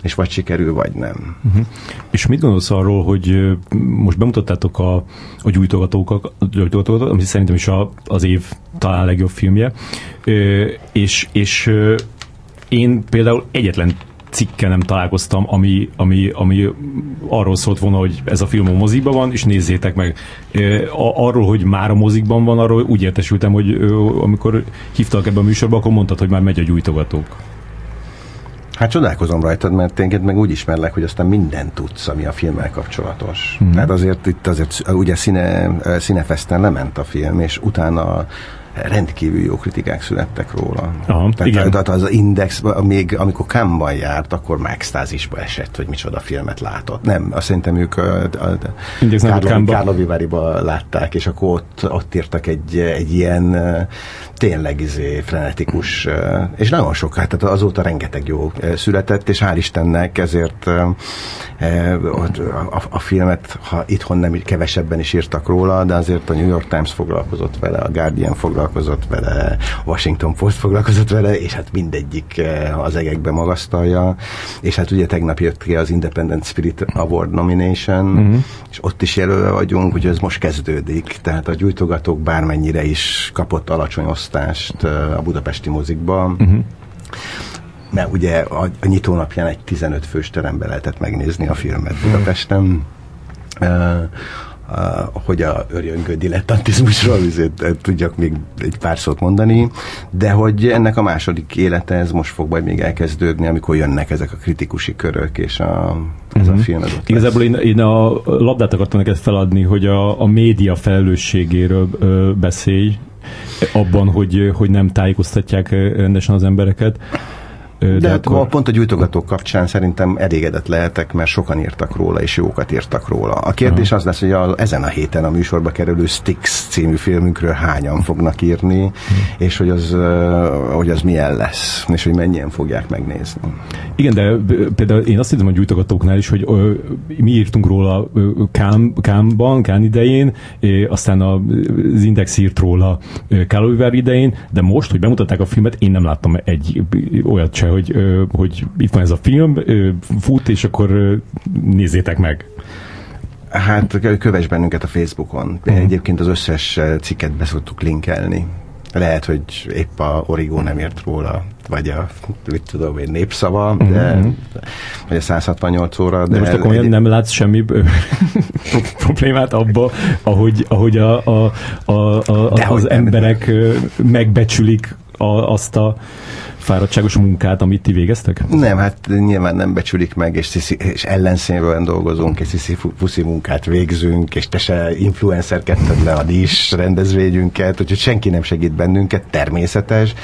és vagy sikerül, vagy nem. Uh-huh. És mit gondolsz arról, hogy most bemutattátok a, a gyújtogatókat, gyújtogatókat, ami szerintem is a, az év talán legjobb filmje, és, és én például egyetlen cikkel nem találkoztam, ami, ami, ami arról szólt volna, hogy ez a film a mozikban van, és nézzétek meg. Arról, hogy már a mozikban van, arról úgy értesültem, hogy amikor hívtak ebbe a műsorba, akkor mondtad, hogy már megy a gyújtogatók. Hát csodálkozom rajtad, mert téged meg úgy ismerlek, hogy aztán mindent tudsz, ami a filmmel kapcsolatos. Mm. Tehát azért itt azért ugye színe, színefeszten lement a film, és utána rendkívül jó kritikák születtek róla. Aha, tehát, igen. tehát az Index, még amikor Cannes-ban járt, akkor már extázisba esett, hogy micsoda filmet látott. Nem, azt szerintem ők a, a, a Kárloviváriba látták, és akkor ott, ott írtak egy, egy ilyen tényleg izé, frenetikus, és nagyon sok, hát azóta rengeteg jó született, és hál' Istennek ezért a, a, a filmet, ha itthon nem kevesebben is írtak róla, de azért a New York Times foglalkozott vele, a Guardian foglalkozott foglalkozott vele, Washington Post foglalkozott vele, és hát mindegyik az egekbe magasztalja, és hát ugye tegnap jött ki az Independent Spirit Award nomination, uh-huh. és ott is jelölve vagyunk, hogy ez most kezdődik, tehát a gyújtogatók bármennyire is kapott alacsony osztást a budapesti mozikban, uh-huh mert ugye a, a nyitónapján egy 15 fős teremben lehetett megnézni a filmet Budapesten. Uh, uh, hogy a örjöngő dilettantizmusról tudjak még egy pár szót mondani, de hogy ennek a második élete ez most fog majd még elkezdődni, amikor jönnek ezek a kritikusi körök, és a, ez uh-huh. a mhm. film ez Igazából én, én a labdát akartam neked feladni, hogy a, a média felelősségéről ö, beszélj, abban, hogy, hogy nem tájékoztatják rendesen az embereket. De, de hát akkor... pont a gyújtogatók kapcsán szerintem elégedett lehetek, mert sokan írtak róla, és jókat írtak róla. A kérdés uh-huh. az lesz, hogy a, ezen a héten a műsorba kerülő Stix című filmünkről hányan fognak írni, uh-huh. és hogy az, hogy az milyen lesz, és hogy mennyien fogják megnézni. Igen, de például én azt hiszem a gyújtogatóknál is, hogy ö, mi írtunk róla Kám, Kámban, Kán idején, é, aztán az Index írt róla Kálóiver idején, de most, hogy bemutatták a filmet, én nem láttam egy olyat sem, hogy, hogy itt van ez a film, fut, és akkor nézzétek meg. Hát kövess bennünket a Facebookon. Uh-huh. Egyébként az összes cikket beszoktuk linkelni. Lehet, hogy épp a Origo nem ért róla, vagy a, mit tudom én, népszava, uh-huh. de, mhm. vagy a 168 óra. De, de most akkor egy... nem látsz semmi problémát abba, ahogy, ahogy a, a, a, a, az emberek megbecsülik a, azt a fáradtságos munkát, amit ti végeztek? Nem, hát nyilván nem becsülik meg, és, sziszi, és ellenszínről dolgozunk, és sziszi puszi munkát végzünk, és te se influencerkedted le a is rendezvényünket, úgyhogy senki nem segít bennünket, természetes,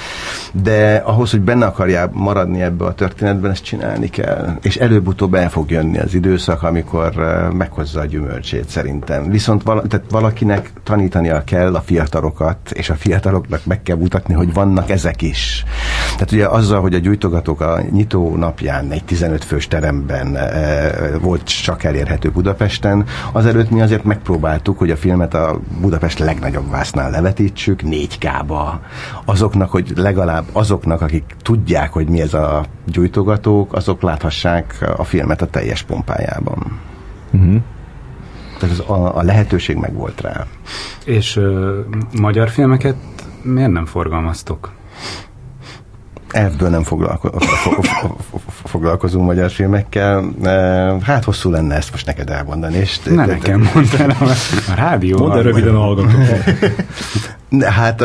de ahhoz, hogy benne akarjál maradni ebbe a történetben, ezt csinálni kell. És előbb-utóbb el fog jönni az időszak, amikor meghozza a gyümölcsét szerintem. Viszont vala, tehát valakinek tanítania kell a fiatalokat, és a fiataloknak meg kell mutatni, hogy vannak ezek is. Tehát ugye azzal, hogy a gyújtogatók a nyitó napján egy 15 fős teremben e, volt csak elérhető Budapesten, azelőtt mi azért megpróbáltuk, hogy a filmet a Budapest legnagyobb vásznál levetítsük, 4K-ba. Azoknak, hogy legalább azoknak, akik tudják, hogy mi ez a gyújtogatók, azok láthassák a filmet a teljes pompájában. Uh-huh. Tehát az, a, a lehetőség meg volt rá. És ö, magyar filmeket miért nem forgalmaztok? Elvből nem foglalko- foglalkozunk magyar filmekkel. Hát hosszú lenne ezt most neked elmondani. És nem nekem mondtál, a rádió. Mondd el röviden hallgatok. Hát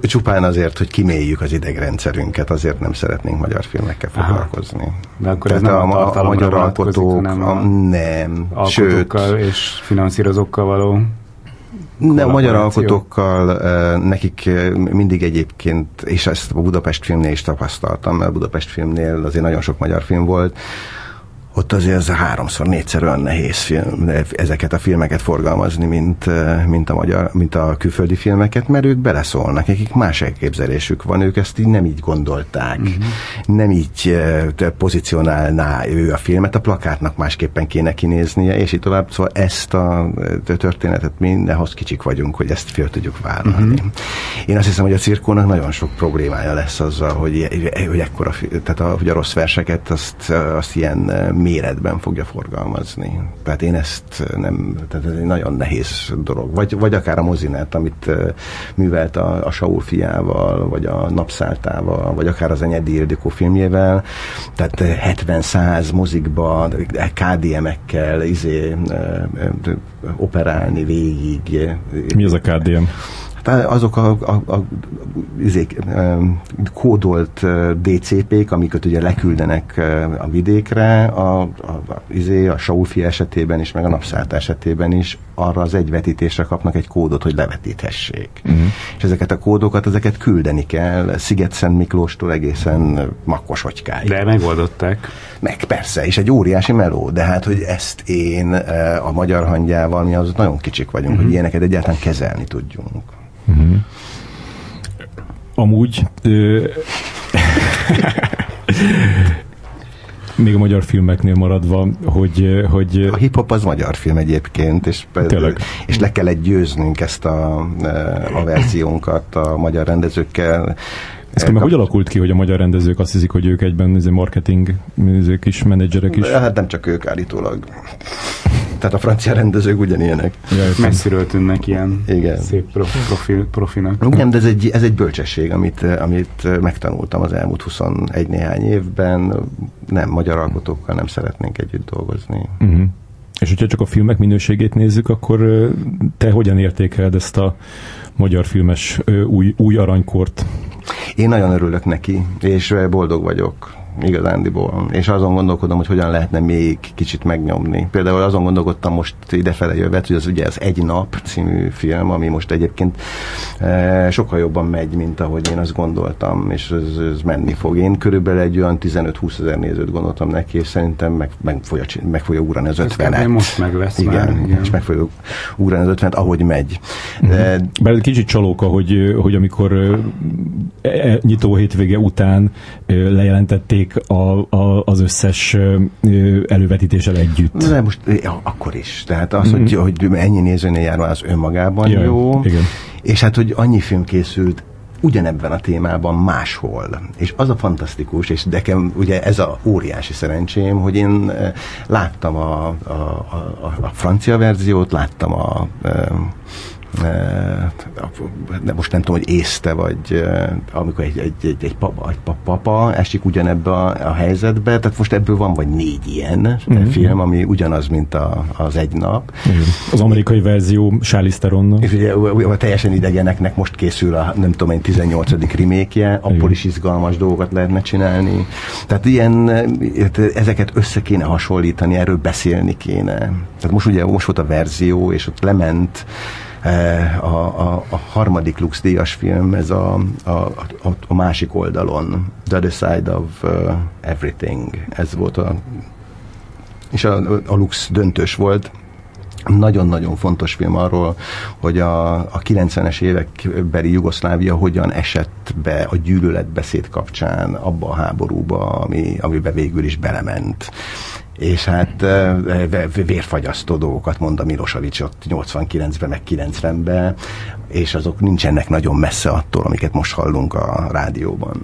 csupán azért, hogy kiméljük az idegrendszerünket, azért nem szeretnénk magyar filmekkel foglalkozni. Aha. De akkor ez nem a, a, a magyar alkotók, hanem a, nem, sőt, és finanszírozókkal való de a magyar alkotókkal nekik mindig egyébként, és ezt a Budapest filmnél is tapasztaltam, mert a Budapest filmnél azért nagyon sok magyar film volt, ott azért ez háromszor, négyszer olyan nehéz film, ezeket a filmeket forgalmazni, mint, mint, a magyar, mint a külföldi filmeket, mert ők beleszólnak, nekik más elképzelésük van, ők ezt így nem így gondolták, uh-huh. nem így pozícionálná ő a filmet, a plakátnak másképpen kéne kinéznie, és így tovább, szóval ezt a történetet mindenhoz kicsik vagyunk, hogy ezt fél tudjuk vállalni. Uh-huh. Én azt hiszem, hogy a cirkónak nagyon sok problémája lesz azzal, hogy, hogy ekkora, tehát a, hogy a rossz verseket azt, azt ilyen méretben fogja forgalmazni. Tehát én ezt nem, tehát ez egy nagyon nehéz dolog. Vagy, vagy akár a mozinet, amit művelt a, a Saul fiával, vagy a Napszáltával, vagy akár az Enyedi Ildikó filmjével. Tehát 70-100 mozikba, KDM-ekkel izé, operálni végig. Mi az a KDM? Azok a, a, a izék, kódolt DCP-k, amiket ugye leküldenek a vidékre, a, a, a, izé, a Saulfi esetében is, meg a napszállt esetében is, arra az egy vetítésre kapnak egy kódot, hogy levetíthessék. Uh-huh. És ezeket a kódokat, ezeket küldeni kell Sziget-Szent Miklóstól egészen Makkoshogykáig. De megoldották. Meg persze, és egy óriási meló, de hát, hogy ezt én a magyar hangyával, mi az nagyon kicsik vagyunk, uh-huh. hogy ilyeneket egyáltalán kezelni tudjunk. Uh-huh. Amúgy ö, még a magyar filmeknél maradva, hogy... hogy a hip-hop az magyar film egyébként, és, Tényleg. és le kellett győznünk ezt a, a verziónkat a magyar rendezőkkel, ez meg hogy alakult ki, hogy a magyar rendezők azt hiszik, hogy ők egyben ez marketing ezek is, menedzserek is? Hát nem csak ők állítólag. Tehát a francia rendezők ugyanilyenek. Ja, Messziről tűnnek ilyen Igen. szép profil, profinak. Nem, de ez egy, ez egy bölcsesség, amit, amit megtanultam az elmúlt 21 néhány évben. Nem, magyar alkotókkal nem szeretnénk együtt dolgozni. Uh-huh. És hogyha csak a filmek minőségét nézzük, akkor te hogyan értékeled ezt a magyar filmes új, új aranykort? Én nagyon örülök neki, és boldog vagyok igazándiból. És azon gondolkodom, hogy hogyan lehetne még kicsit megnyomni. Például azon gondolkodtam most idefele jövet, hogy az ugye az Egy nap című film, ami most egyébként e, sokkal jobban megy, mint ahogy én azt gondoltam, és ez, ez menni fog. Én körülbelül egy olyan 15-20 ezer nézőt gondoltam neki, és szerintem meg, meg, fogja, meg fogja ugrani az 50-et. most meg lesz igen, már. Igen, és meg fogja ugrani az 50-et, ahogy megy. Uh-huh. De, Bár kicsit csalóka, hogy, hogy amikor e, e, nyitó hétvége után lejelentették a, a, az összes elővetítéssel együtt. De most ja, akkor is. Tehát az, mm-hmm. hogy, hogy ennyi nézőnél jár az önmagában Jaj, jó. Igen. És hát, hogy annyi film készült ugyanebben a témában máshol. És az a fantasztikus, és nekem ugye ez a óriási szerencsém, hogy én láttam a, a, a, a francia verziót, láttam a, a de most nem tudom, hogy észte, vagy amikor egy, egy, egy, egy, papa, egy papa esik ugyanebbe a, a helyzetbe, tehát most ebből van vagy négy ilyen mm-hmm. film, ami ugyanaz, mint a, az egy nap. Igen. Az amerikai verzió Charlize Theronnal. És ugye a teljesen idegeneknek most készül a, nem tudom én, 18. remékje, abból is izgalmas dolgokat lehetne csinálni. Tehát ilyen, ezeket össze kéne hasonlítani, erről beszélni kéne. Tehát most ugye most volt a verzió, és ott lement Eh, a, a, a harmadik Lux díjas film, ez a, a, a, a másik oldalon, The Other Side of uh, Everything, ez volt a és a, a Lux döntős volt, nagyon-nagyon fontos film arról, hogy a, a 90-es évekbeli Jugoszlávia hogyan esett be a gyűlöletbeszéd kapcsán abba a háborúba, ami, amiben végül is belement és hát vérfagyasztó dolgokat mond a Milosevic ott 89-ben, meg 90-ben, és azok nincsenek nagyon messze attól, amiket most hallunk a rádióban.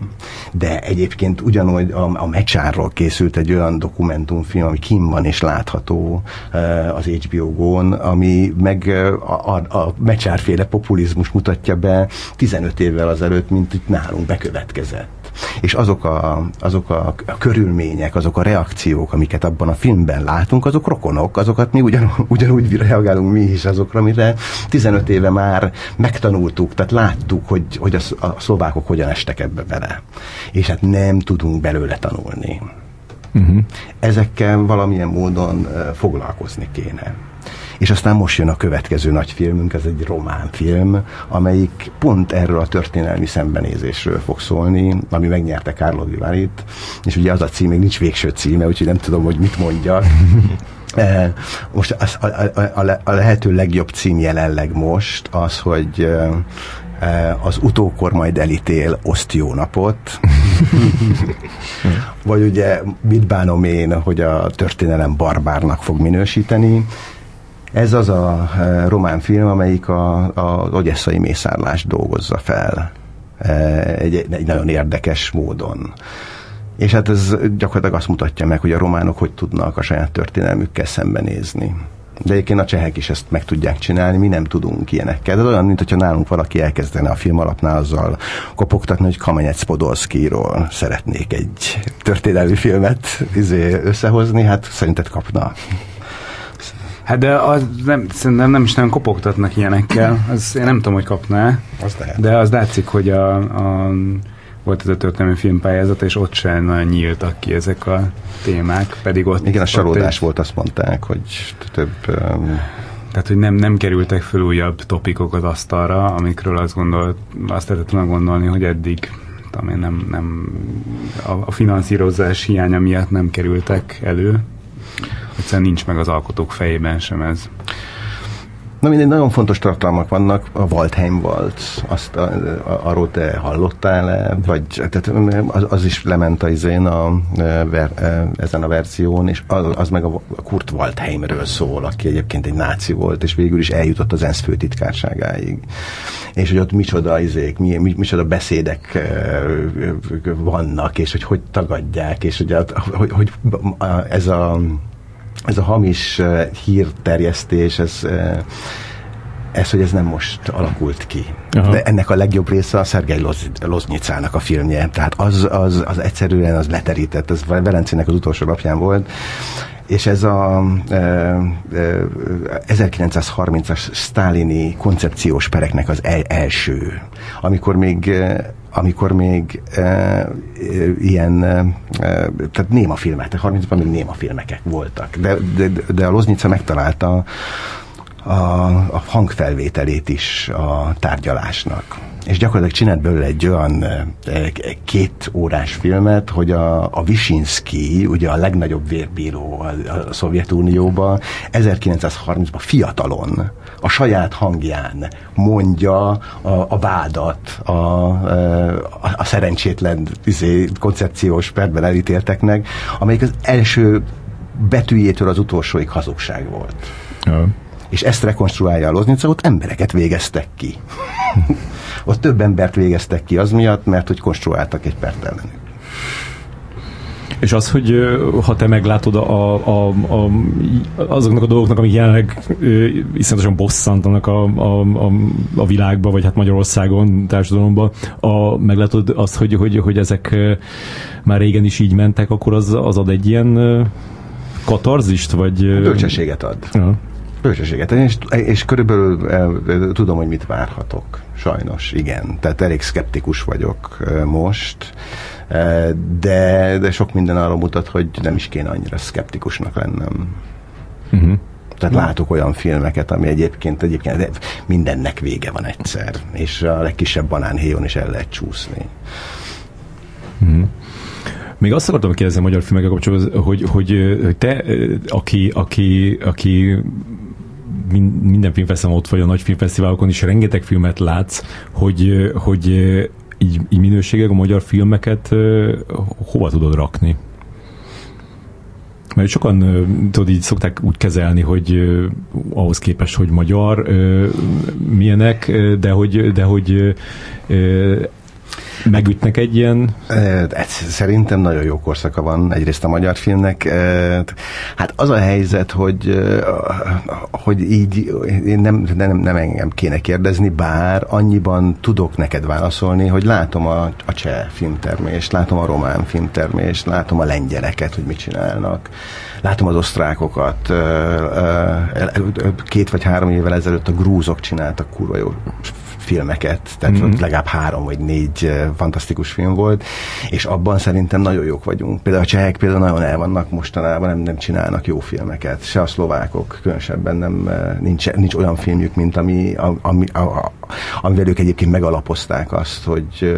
De egyébként ugyanúgy a, a Mecsárról készült egy olyan dokumentumfilm, ami kim van és látható az HBO Go-n, ami meg a, a, a Mecsárféle populizmus mutatja be 15 évvel azelőtt, mint itt nálunk bekövetkezett és azok a, azok a, körülmények, azok a reakciók, amiket abban a filmben látunk, azok rokonok, azokat mi ugyan, ugyanúgy reagálunk mi is azokra, amire 15 éve már megtanultuk, tehát láttuk, hogy, hogy a, a szlovákok hogyan estek ebbe bele. És hát nem tudunk belőle tanulni. Uh-huh. Ezekkel valamilyen módon foglalkozni kéne. És aztán most jön a következő nagy filmünk, ez egy román film, amelyik pont erről a történelmi szembenézésről fog szólni, ami megnyerte Carlo Vivarit, és ugye az a cím, még nincs végső címe, úgyhogy nem tudom, hogy mit mondjak. Eh, most az, a, a, a lehető legjobb cím jelenleg most az, hogy eh, az utókor majd elítél osztiónapot, vagy ugye mit bánom én, hogy a történelem barbárnak fog minősíteni, ez az a e, román film, amelyik a, a ogyesszai mészárlást dolgozza fel e, egy, egy nagyon érdekes módon. És hát ez gyakorlatilag azt mutatja meg, hogy a románok hogy tudnak a saját történelmükkel szembenézni. De egyébként a csehek is ezt meg tudják csinálni, mi nem tudunk ilyenekkel. De olyan, mint hogyha nálunk valaki elkezdene a film alapnál azzal kopogtatni, hogy Kamenyec Podolszkiról szeretnék egy történelmi filmet izé, összehozni, hát szerinted kapna. Hát de az nem, szerintem nem is nem kopogtatnak ilyenekkel. Az, én nem tudom, hogy kapná. Az de az látszik, hogy a, a volt ez a történelmi filmpályázat, és ott sem nagyon nyíltak ki ezek a témák, pedig ott... Igen, a salódás volt, azt mondták, hogy több... Um... Tehát, hogy nem, nem kerültek fel újabb topikok az asztalra, amikről azt, gondolt, azt lehetett volna gondolni, hogy eddig tudom nem, nem, a, a finanszírozás hiánya miatt nem kerültek elő egyszerűen nincs meg az alkotók fejében sem ez. Na mindegy, nagyon fontos tartalmak vannak, a Waldheim Waltz, azt a, a, arról te hallottál-e, vagy tehát az, az is lement a izén a, ver, ezen a verzión, és az, az meg a Kurt Waldheimről szól, aki egyébként egy náci volt, és végül is eljutott az ENSZ főtitkárságáig. És hogy ott micsoda izék, mi, mi, micsoda beszédek vannak, és hogy hogy tagadják, és hogy, hogy, hogy ez a ez a hamis hírterjesztés, ez ez, hogy ez nem most alakult ki. Aha. De ennek a legjobb része a Szergej Loz, Loznyicának a filmje. Tehát az, az, az egyszerűen az leterített, ez Velencének az utolsó napján volt, és ez a e, e, 1930-as sztálini koncepciós pereknek az el, első, amikor még amikor még e, e, ilyen, e, tehát néma filmek, 30-ban még néma filmekek voltak, de, de, de a Loznica megtalálta a, a hangfelvételét is a tárgyalásnak. És gyakorlatilag csinált belőle egy olyan két órás filmet, hogy a, a Visinski, ugye a legnagyobb vérbíró a, a Szovjetunióban, 1930-ban fiatalon, a saját hangján mondja a, a vádat a, a, a szerencsétlen izé, koncepciós perben elítélteknek, amelyik az első betűjétől az utolsóig hazugság volt. Ja és ezt rekonstruálja a Loznica, ott embereket végeztek ki. ott több embert végeztek ki az miatt, mert hogy konstruáltak egy pert ellenük. És az, hogy ha te meglátod a, a, a, azoknak a dolgoknak, amik jelenleg iszonyatosan bosszantanak a, a, a, a világba, vagy hát Magyarországon, társadalomban, a, meglátod azt, hogy, hogy, hogy ezek már régen is így mentek, akkor az, az ad egy ilyen katarzist, vagy... Bölcsességet ad. Ja. Bölcsességet. És, és körülbelül e, e, tudom, hogy mit várhatok. Sajnos, igen. Tehát elég szkeptikus vagyok e, most, de, de sok minden arra mutat, hogy nem is kéne annyira szkeptikusnak lennem. Uh-huh. Tehát látok olyan filmeket, ami egyébként, egyébként mindennek vége van egyszer, és a legkisebb banánhéjon is el lehet csúszni. Uh-huh. Még azt akartam kérdezni a magyar filmekkel kapcsolatban, hogy, hogy, hogy te, aki, aki, aki minden filmfesztiválon ott vagy a nagy filmfesztiválokon is rengeteg filmet látsz, hogy, hogy így, így minőségek a magyar filmeket hova tudod rakni? Mert sokan, tudod, így szokták úgy kezelni, hogy ahhoz képest, hogy magyar, milyenek, de hogy, de hogy megütnek egy ilyen... Szerintem nagyon jó korszaka van egyrészt a magyar filmnek. Hát az a helyzet, hogy, hogy így nem, nem, nem engem kéne kérdezni, bár annyiban tudok neked válaszolni, hogy látom a, a cseh filmtermést, látom a román filmtermést, látom a lengyeleket, hogy mit csinálnak, látom az osztrákokat. Két vagy három évvel ezelőtt a grúzok csináltak kurva jó filmeket, tehát mm-hmm. legalább három vagy négy fantasztikus film volt, és abban szerintem nagyon jók vagyunk. Például a csehek például nagyon el vannak mostanában, nem, nem csinálnak jó filmeket. Se a szlovákok különösebben nem, nincs, nincs olyan filmjük, mint ami, ami, a, a, amivel ők egyébként megalapozták azt, hogy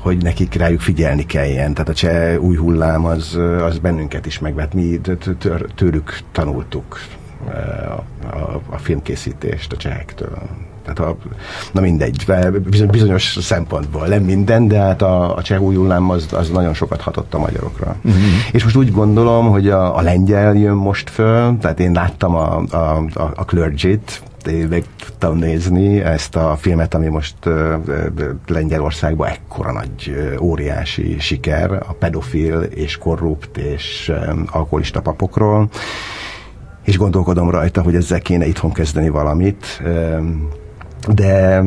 hogy nekik rájuk figyelni kelljen. Tehát a cseh új hullám az, az bennünket is megvet. Mi tőlük tanultuk a, a, a filmkészítést a csehektől. Tehát a, na mindegy, bizonyos szempontból, nem minden, de hát a, a cseh új hullám az, az nagyon sokat hatott a magyarokra. Uh-huh. És most úgy gondolom, hogy a, a lengyel jön most föl, tehát én láttam a, a, a, a Clergy-t, meg tudtam nézni ezt a filmet, ami most uh, Lengyelországban ekkora nagy, uh, óriási siker, a pedofil és korrupt és um, alkoholista papokról, és gondolkodom rajta, hogy ezzel kéne itthon kezdeni valamit. Um, de,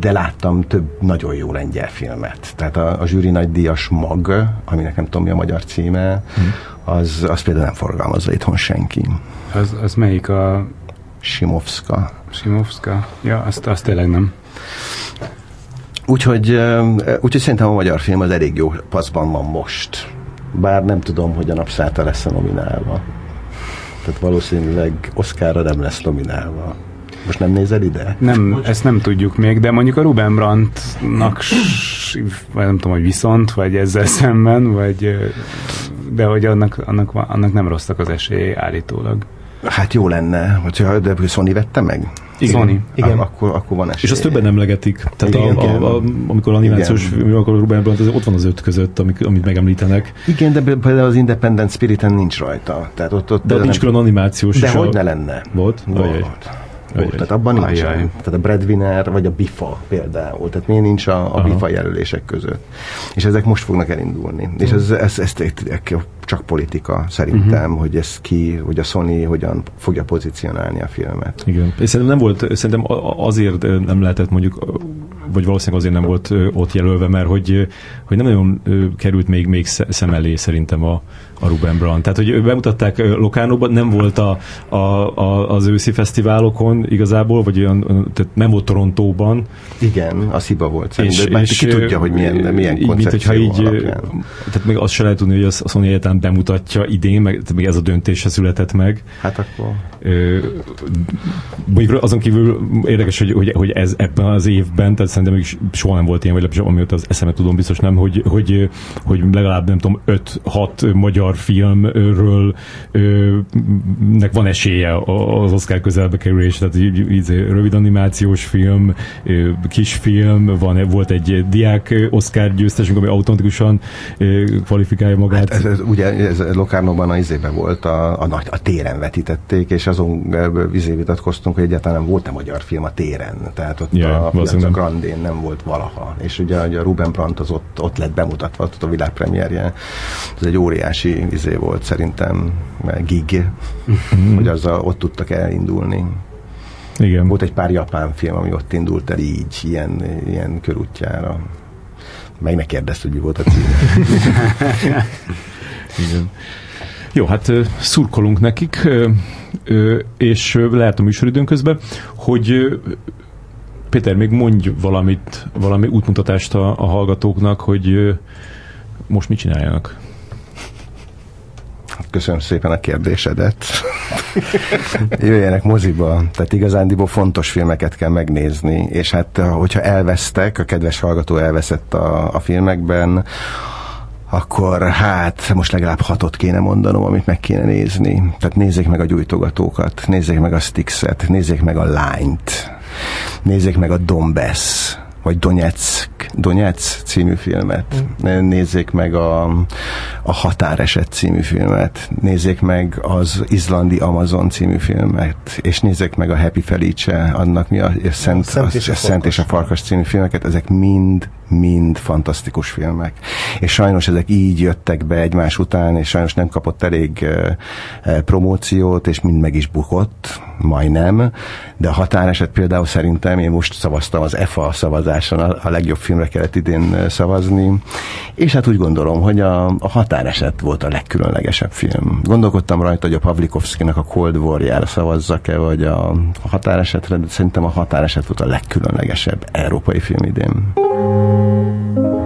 de láttam több nagyon jó lengyel filmet. Tehát a, a zsűri nagydíjas mag, aminek nem tudom mi a magyar címe, hmm. az, az például nem forgalmazza itthon senki. Az, az melyik a... Simovska. Simovska? Ja, azt, azt tényleg nem. Úgyhogy, úgyhogy szerintem a magyar film az elég jó paszban van most. Bár nem tudom, hogy a napszáta lesz a nominálva. Tehát valószínűleg Oscarra nem lesz nominálva. Most nem nézel ide? Nem, ezt nem tudjuk még, de mondjuk a Ruben Brandtnak vagy nem tudom, hogy viszont, vagy ezzel szemben, vagy de hogy annak, annak, annak nem rosszak az esélyei állítólag. Hát jó lenne, hogyha de Sony vette meg? Igen. Sony. Igen. Akkor, akkor van esély. És azt többen emlegetik. Tehát igen, a, a, a, amikor animációs film, akkor Ruben Brandt, az ott van az öt között, amik, amit megemlítenek. Igen, de például az Independent Spirit-en nincs rajta. Tehát ott, ott de ott nincs külön animációs. De hogy a... ne lenne? Volt? Volt. Volt. Tehát abban nincs. Tehát a breadwinner vagy a bifa például. Tehát miért nincs a, a bifa jelölések között. És ezek most fognak elindulni. Uh-huh. És ez, ez, ez, ez, ez csak politika szerintem, uh-huh. hogy ez ki, hogy a Sony hogyan fogja pozícionálni a filmet. Igen. És szerintem nem volt, szerintem azért nem lehetett mondjuk, vagy valószínűleg azért nem volt ott jelölve, mert hogy, hogy nem nagyon került még, még szem elé szerintem a, a Ruben Brandt. Tehát, hogy bemutatták Lokánóban, nem volt a, a, a, az őszi fesztiválokon igazából, vagy olyan, tehát nem volt Torontóban. Igen, az hiba volt szerintem. És, és, ki tudja, hogy milyen, milyen így, mint, hogyha így, alapján. Tehát még azt se lehet tudni, hogy a Sony Egyetem bemutatja idén, meg még ez a döntése született meg. Hát akkor... mondjuk azon kívül érdekes, hogy, hogy, hogy ez ebben az évben, tehát szerintem még soha nem volt ilyen, vagy amióta az eszemet tudom, biztos nem, hogy, hogy, hogy legalább nem tudom, 5-6 magyar magyar filmről nek van esélye az Oscar közelbe kerülés, tehát így, így rövid animációs film, kisfilm, van, volt egy diák Oscar győztesünk, ami automatikusan kvalifikálja magát. Hát ez, ez, ugye ez Locarnóban a izébe volt, a, a, nagy, a téren vetítették, és azon izé vitatkoztunk, hogy egyáltalán nem volt-e magyar film a téren. Tehát ott yeah, a, a Grandén nem volt valaha. És ugye a Ruben Brandt az ott, ott lett bemutatva, ott a világpremierje. Ez egy óriási izé volt szerintem gig, mm. hogy azzal ott tudtak elindulni. Igen. Volt egy pár japán film, ami ott indult el így, ilyen, ilyen körútjára. Meg ne kérdezte, hogy mi volt a cím. Igen. Jó, hát szurkolunk nekik, és lehet a műsoridőn közben, hogy Péter, még mondj valamit, valami útmutatást a, a hallgatóknak, hogy most mit csináljanak? Köszönöm szépen a kérdésedet. Jöjjenek moziba, tehát igazándiból fontos filmeket kell megnézni, és hát hogyha elvesztek, a kedves hallgató elveszett a, a filmekben, akkor hát most legalább hatot kéne mondanom, amit meg kéne nézni. Tehát nézzék meg a gyújtogatókat, nézzék meg a Stixet, nézzék meg a Lányt, nézzék meg a Donbass, vagy Donetsk, Donetsk című filmet. Mm. Nézzék meg a, a Határeset című filmet. Nézzék meg az izlandi Amazon című filmet. És nézzék meg a Happy Felice, annak mi a, a Szent, a, Szent, és a, a Szent és a Farkas című filmeket. Ezek mind mind fantasztikus filmek. És sajnos ezek így jöttek be egymás után, és sajnos nem kapott elég promóciót, és mind meg is bukott, majdnem, de a határeset például szerintem, én most szavaztam az EFA szavazáson, a, legjobb filmre kellett idén szavazni, és hát úgy gondolom, hogy a, a határeset volt a legkülönlegesebb film. Gondolkodtam rajta, hogy a Pavlikovszkinak a Cold War-jára szavazzak-e, vagy a, határesetre, de szerintem a határeset volt a legkülönlegesebb európai film idén. Thank you.